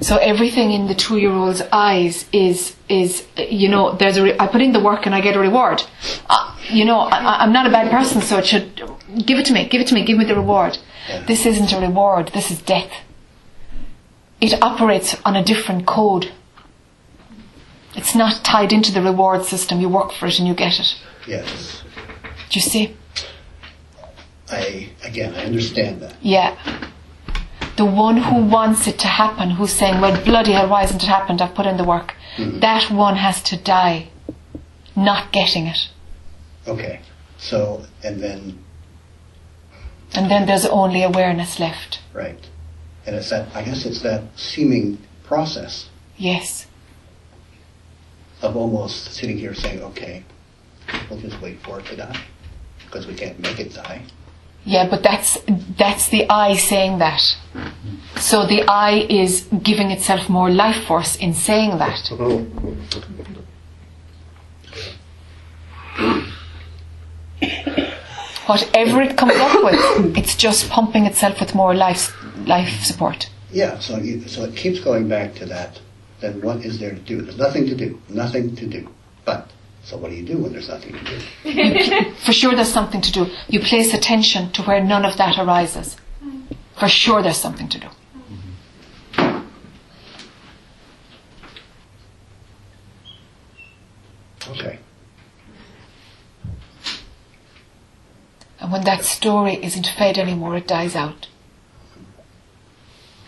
So everything in the two-year-old's eyes is is you know there's a re- I put in the work and I get a reward. Uh, you know I, I'm not a bad person, so it should give it to me, give it to me, give me the reward. This isn't a reward. This is death. It operates on a different code. It's not tied into the reward system. You work for it and you get it. yes. Do you see? I again I understand that. Yeah. The one who wants it to happen, who's saying, well, bloody hell, why hasn't it happened? I've put in the work. Mm-hmm. That one has to die not getting it. Okay, so and then And then there's only awareness left. right, and it's that I guess it's that seeming process Yes. of almost sitting here saying, okay, we'll just wait for it to die because we can't make it die. Yeah, but that's that's the I saying that. So the I is giving itself more life force in saying that. Whatever it comes up with, it's just pumping itself with more life life support. Yeah, so you, so it keeps going back to that. Then what is there to do? There's nothing to do. Nothing to do. But so what do you do when there's nothing to do? For sure, there's something to do. You place attention to where none of that arises. For sure, there's something to do. Okay. And when that story isn't fed anymore, it dies out.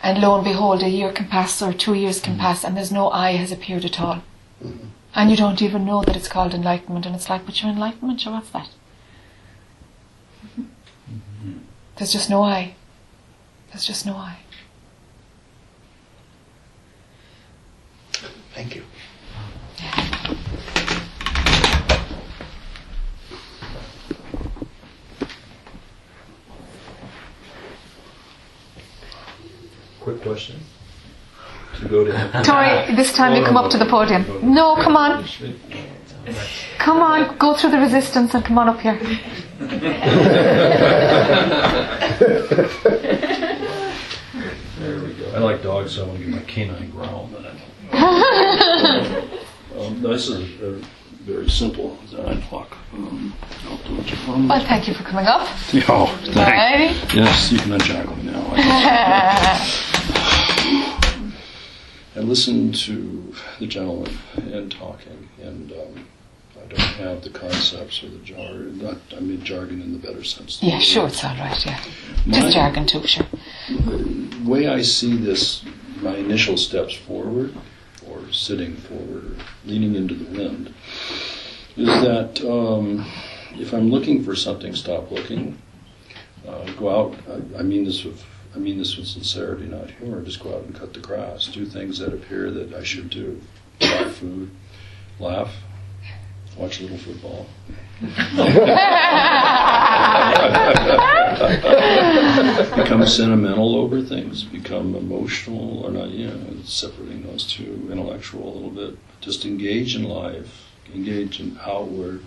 And lo and behold, a year can pass or two years can mm-hmm. pass, and there's no I has appeared at all. Mm-hmm. And you don't even know that it's called enlightenment, and it's like, but your enlightenment, so what's that? Mm-hmm. There's just no I. There's just no I. Thank you. Yeah. Quick question. To go to Tori, this time you come up to the podium. No, come on. Come on, go through the resistance and come on up here. There we go. I like dogs, so I want to give my canine growl. But I, um, this is a, very simple nine o'clock. Um, I'll do it for Well, thank you for coming up. Oh, Alrighty. thanks. Yes, you can unjackal me now. I listened to the gentleman and talking, and um, I don't have the concepts or the jargon. Not, I mean jargon in the better sense. Yeah, sure, it's all right, yeah. My- Just jargon too, sure. The way I see this, my initial steps forward, or sitting forward, or leaning into the wind, is that um, if I'm looking for something, stop looking. Uh, go out. I, I mean this with I mean this with sincerity, not humor. Just go out and cut the grass. Do things that appear that I should do. Buy food. Laugh. Watch a little football. become sentimental over things, become emotional, or not, you know, separating those two, intellectual a little bit. Just engage in life, engage in outward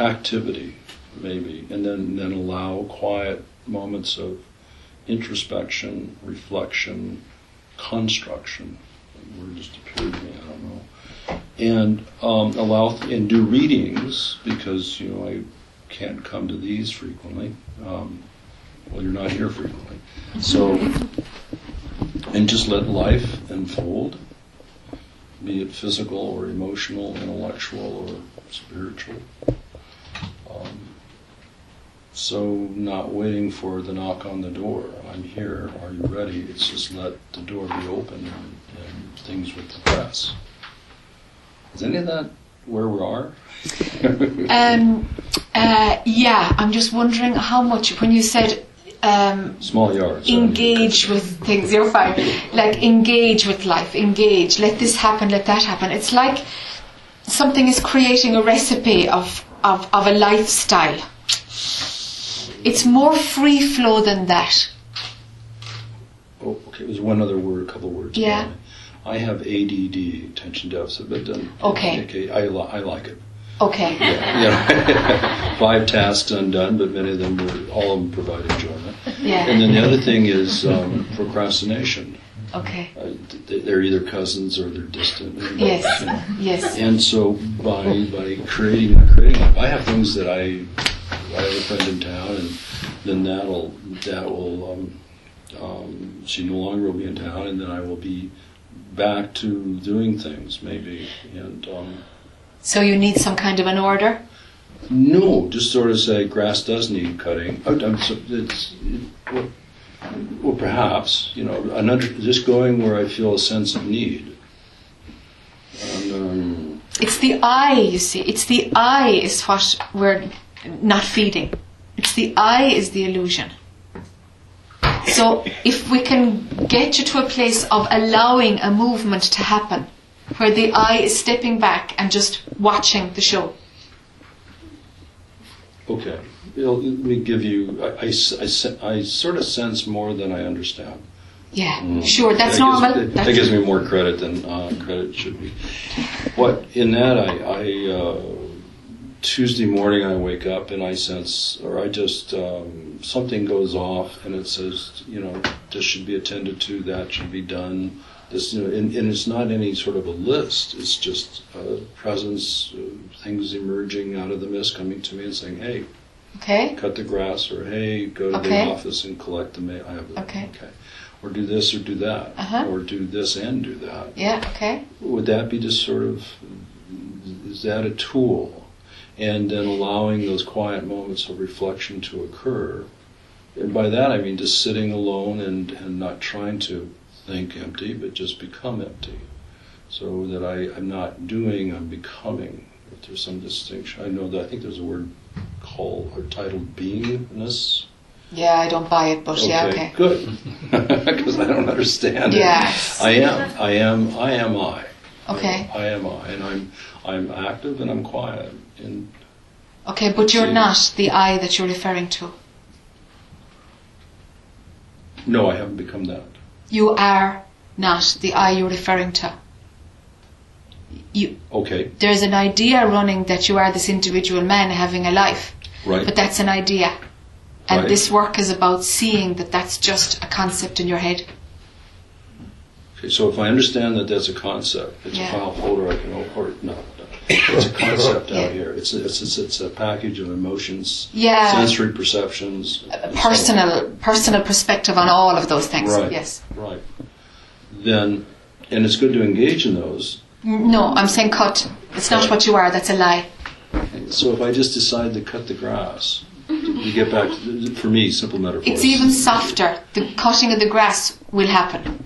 activity, maybe, and then, then allow quiet moments of introspection, reflection, construction. The word just appeared to me, I don't know. And um, allow and do readings because you know I can't come to these frequently. Um, well, you're not here frequently, so and just let life unfold, be it physical or emotional, intellectual or spiritual. Um, so not waiting for the knock on the door. I'm here. Are you ready? It's just let the door be open and, and things the progress. Is any of that where we are? Um, uh, yeah, I'm just wondering how much, when you said um, Small yards. engage with things, you're fine. Like engage with life, engage, let this happen, let that happen. It's like something is creating a recipe of, of, of a lifestyle. It's more free flow than that. Oh, okay. There's one other word, a couple words. Yeah. I have ADD, attention deficit, but then Okay. Okay, I, li- I like it. Okay. Yeah. Five tasks undone, but many of them were, all of them provide enjoyment. Yeah. And then the other thing is um, procrastination. Okay. Uh, they're either cousins or they're distant. Yes. You know. Yes. And so by by creating creating, I have things that I I have a friend in town, and then that'll that will um, um, she no longer will be in town, and then I will be back to doing things maybe and. Um, So you need some kind of an order? no, just sort of say grass does need cutting. Oh, I'm it's, well, well, perhaps you know, an under, just going where I feel a sense of need. And, um, It's the I, you see. It's the I is what we're not feeding. It's the I is the illusion. So if we can get you to a place of allowing a movement to happen, where the I is stepping back and just watching the show. okay, It'll- let me give you. I, I I I sort of sense more than I understand. Yeah, Mm. sure, that's that normal. Gives, that, That's- gives me more credit than uh, credit should be. What in that I, I uh, Tuesday morning I wake up and I sense, or I just um, something goes off and it says, you know, this should be attended to, that should be done. This, you know, and, and it's not any sort of a list. It's just a presence, uh, things emerging out of the mist, coming to me and saying, "Hey, Okay. cut the grass," or "Hey, go to Okay. the office and collect the mail." I have the, Okay. or do this or do that, Uh-huh. or do this and do that. Yeah, okay. Would that be just sort of, is that a tool? And then allowing those quiet moments of reflection to occur. And by that I mean just sitting alone and, and not trying to think empty, but just become empty. So that I, I'm not doing, I'm becoming. If there's some distinction, I know that I think there's a word called or titled beingness. Yeah, I don't buy it, but yeah, okay. Good, because I don't understand Yes. it. I am, I am, I am I. Okay. I am I, and I'm, I'm active and I'm quiet. And Okay, but you're not the I that you're referring to. no, I haven't become that. You are not the I you're referring to. You, Okay, there's an idea running that you are this individual man having a life, right. but that's an idea. And Right. this work is about seeing that that's just a concept in your head. Okay, so if I understand that that's a concept, it's Yeah. a file folder I can open, or no, no, it's a concept Yeah. out here. It's, it's, it's, it's a package of emotions, Yeah. sensory perceptions. A personal, personal perspective on all of those things. Right. Yes. Right. Then, and it's good to engage in those. No, I'm saying cut. It's not what you are. That's a lie. So if I just decide to cut the grass, to get back, to, for me, simple metaphors. It's even softer. The cutting of the grass will happen.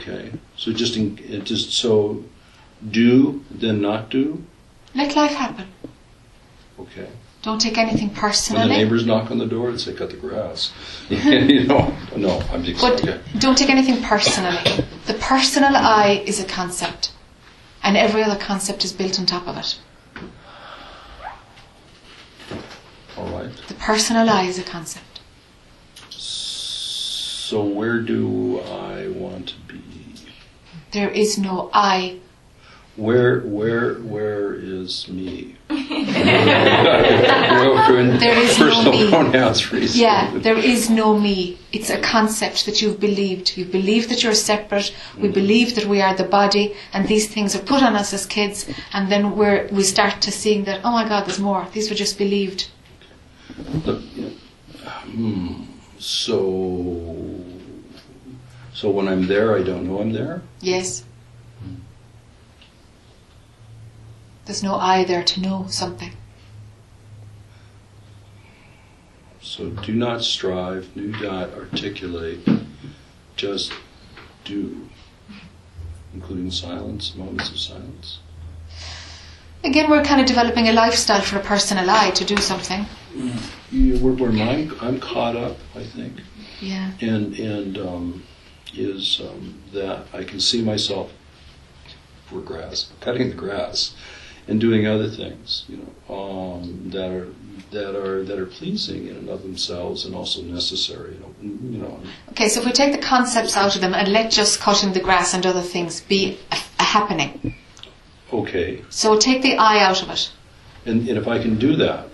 Okay. So just, in, just so, do then not do. Let life happen. Okay. Don't take anything personally. When the neighbors knock on the door and say, cut the grass. you know, no, I'm just, But okay. don't take anything personally. The personal I is a concept, and every other concept is built on top of it. All right. The personal I is a concept. So where do I want to be? There is no I. Where, where, where is me? There is no me. pronouns reason. Yeah, there is no me. It's a concept that you've believed. You believe that you're separate. We believe that we are the body, and these things are put on us as kids, and then we're, we start to seeing that, oh my God, there's more. These were just believed. The- hmm, so, so when I'm there, I don't know I'm there. Yes. There's no I there to know something. So do not strive, do not articulate, just do, including silence, moments of silence. Again, we're kind of developing a lifestyle for a personal I to do something. Yeah, where, where mine, I'm caught up, I think, Yeah. and and um, is um, that I can see myself for grass, cutting the grass, and doing other things, you know, um, that are that are that are pleasing in and of themselves and also necessary. You know, you know Okay, so if we take the concepts out of them and let just cutting the grass and other things be a, a happening. okay, So take the I out of it. and, and if I can do that.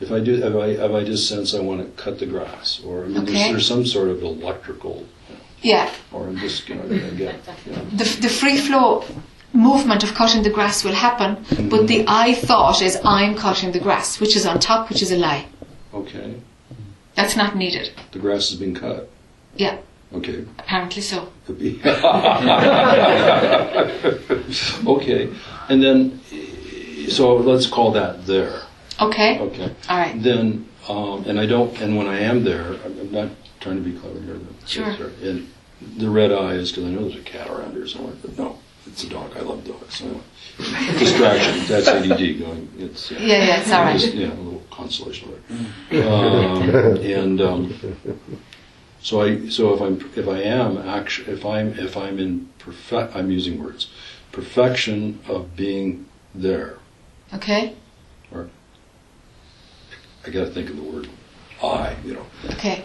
If I do, if I, if I just sense I want to cut the grass, or I mean, Okay. there's, there's some sort of electrical, Yeah. or I'm just, you know, I get, you know, The, the free flow movement of cutting the grass will happen, but the mm-hmm. I thought is I'm cutting the grass, which is on top, which is a lie. okay, That's not needed. the grass has been cut. Yeah, Okay, apparently so. could be. okay, and then, so let's call that there. Okay. Okay. All right. Then, um, and I don't, and when I am there, I'm I'm not trying to be clever here. but- Sure. And the red eye is because I know there's a cat around here somewhere, but no, it's a dog. I love dogs. So anyway. Distraction. That's ADD going. It's Yeah, yeah, it's all right. just, yeah, a little consolation there. Um, and um, so I, so if I'm, if I am actually, if I'm, if I'm in perfect, I'm using words, perfection of being there. Okay. I got to think of the word I, you know. Okay.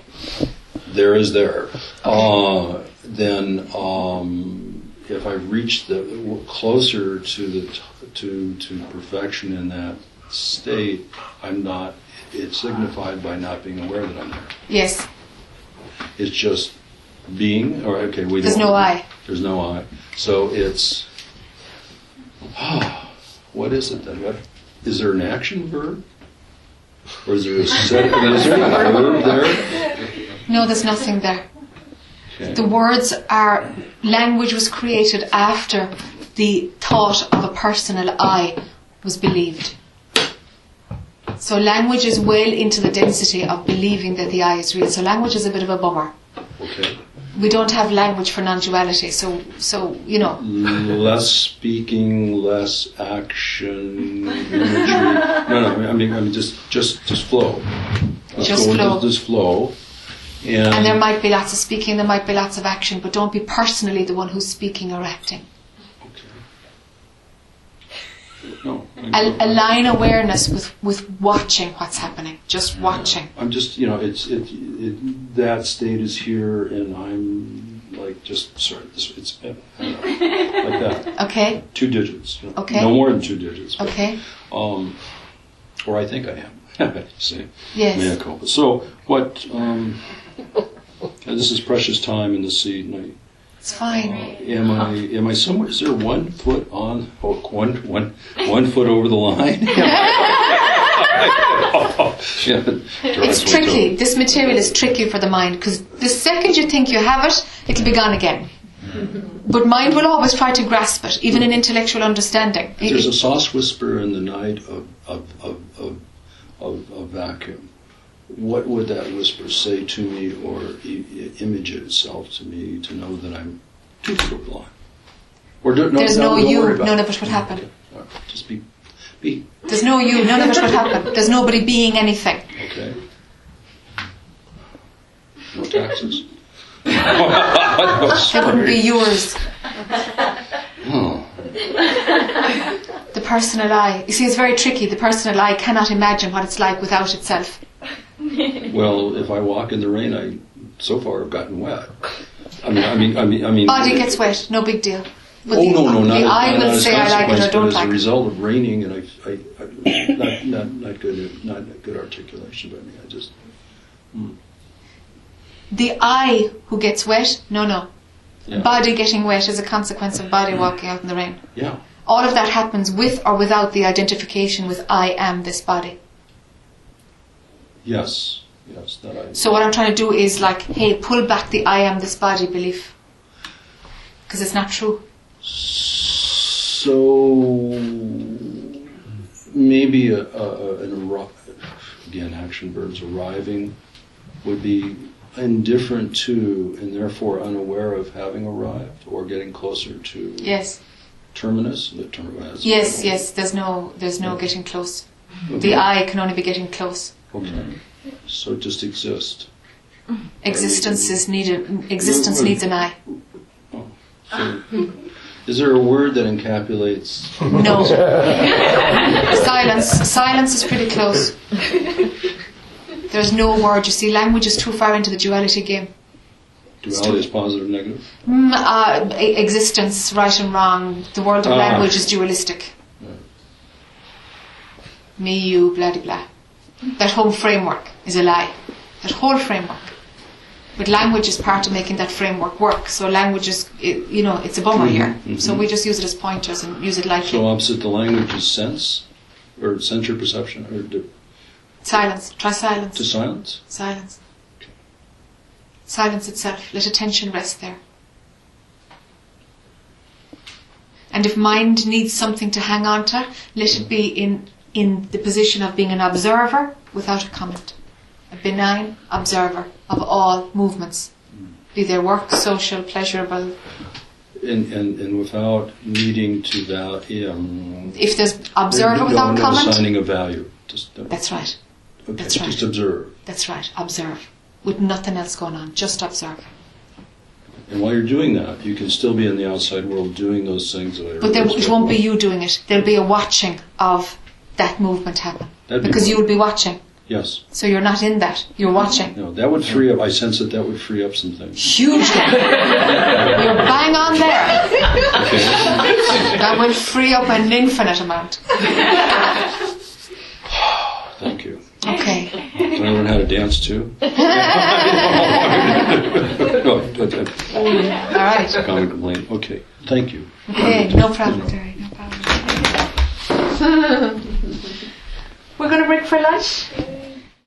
There is there. Uh, then, um, if I reach the closer to the t- to to perfection in that state, I'm not. It's signified by not being aware that I'm there. Yes. It's just being. Or okay, we There's no I. There's no I. So it's. what is it then? What is there an action verb? Or is there a set? is there a verb there? No, there's nothing there. Okay. The words are language was created after the thought of a personal I was believed. So language is well into the density of believing that the I is real. So language is a bit of a bummer. Okay. We don't have language for non-duality. So, so you know, less speaking, less action, imagery. No, no. I mean, I mean, just, just, just flow. Let's Just flow. Just, just flow. And, and there might be lots of speaking, there might be lots of action, but don't be personally the one who's speaking or acting. No, Al- align awareness with, with watching what's happening, just watching. I'm just, you know, it's it, it that state is here, and I'm like just sorry, this, it's uh, like that. Okay, Two digits. you know, Okay. No more than two digits. but, okay, Um, or I think I am. Say, Yes. mea culpa. So what? Um, this is precious time in the seat, and I, it's fine. Am I am I somewhere? Is there one foot on? Oh, one one one foot over the line? yeah, It's tricky. This material is tricky for the mind because the second you think you have it, it'll be gone again. Mm-hmm. But mind will always try to grasp it, even in intellectual understanding. There's a sauce whisper in the night of of, of, of, of, of vacuum. What would that whisper say to me, or I- image itself to me to know that I'm two foot over? Or do, no, There's no, don't you, none of it would happen. Right, Just be be There's no you, none of it would happen. There's nobody being anything. okay. No taxes. They wouldn't be yours. The personal I. You see, it's very tricky. The personal I cannot imagine what it's like without itself. Well, if I walk in the rain, I so far have gotten wet. I mean, I mean, I mean, I mean. Body gets wet, no big deal. But oh the, no, no, not, the as- I not, will as say I like it consequence, or don't but as like a result of raining, and I, I, I not, not, not good, not good articulation by me. I just. hmm. The I who gets wet, no, no. Yeah. Body getting wet is a consequence of body walking out in the rain. Yeah. All of that happens with or without the identification with I am this body. Yes. Yes. That I. So what I'm trying to do is like, hey, pull back the I am this body belief. Because it's not true. So maybe a, a, an arri- again action verbs arriving would be indifferent to and therefore unaware of having arrived or getting closer to Yes. terminus. The terminus. Yes, yes, there's no there's no getting close. Okay. The I can only be getting close. Okay. So just exist. Existence is needed existence needs an I. So, is there a word that encapsulates? No. Silence. Silence is pretty close. There's no word. You see, language is too far into the duality game. Duality is positive, negative. Mm, uh, existence, right and wrong. The world of Ah. language is dualistic. Me, you, blah, blah, blah. That whole framework is a lie. That whole framework. But language is part of making that framework work. So language is, it, you know, it's a bummer here. Mhm, So we just use it as pointers and use it lightly. So opposite the language is sense, or sense or perception, or to, Silence. Try silence. to silence. Silence. Silence itself. Let attention rest there. And if mind needs something to hang on to, let it be in, in the position of being an observer without a comment. A benign observer of all movements. Be they work, social, pleasurable. And, and, and without needing to value. Um, If there's observer no, without no comment, assigning a value. Just, uh, that's right. okay, that's right. Just observe. That's right. Observe. With nothing else going on. Just observe. And while you're doing that, you can still be in the outside world doing those things that I But there, it won't be you doing it. There'll be a watching of that movement happen. That'd because one. you will be watching. Yes. So you're not in that. You're watching. No, that would free up. I sense that that would free up some things. Hugely. you're bang on there. Okay. That will free up an infinite amount. Thank you. Okay. Can I learn how to dance too? no, but, uh, All right. Common complaint. Okay. Thank you. Okay, no problem, Terry. No problem. We're going to break for lunch.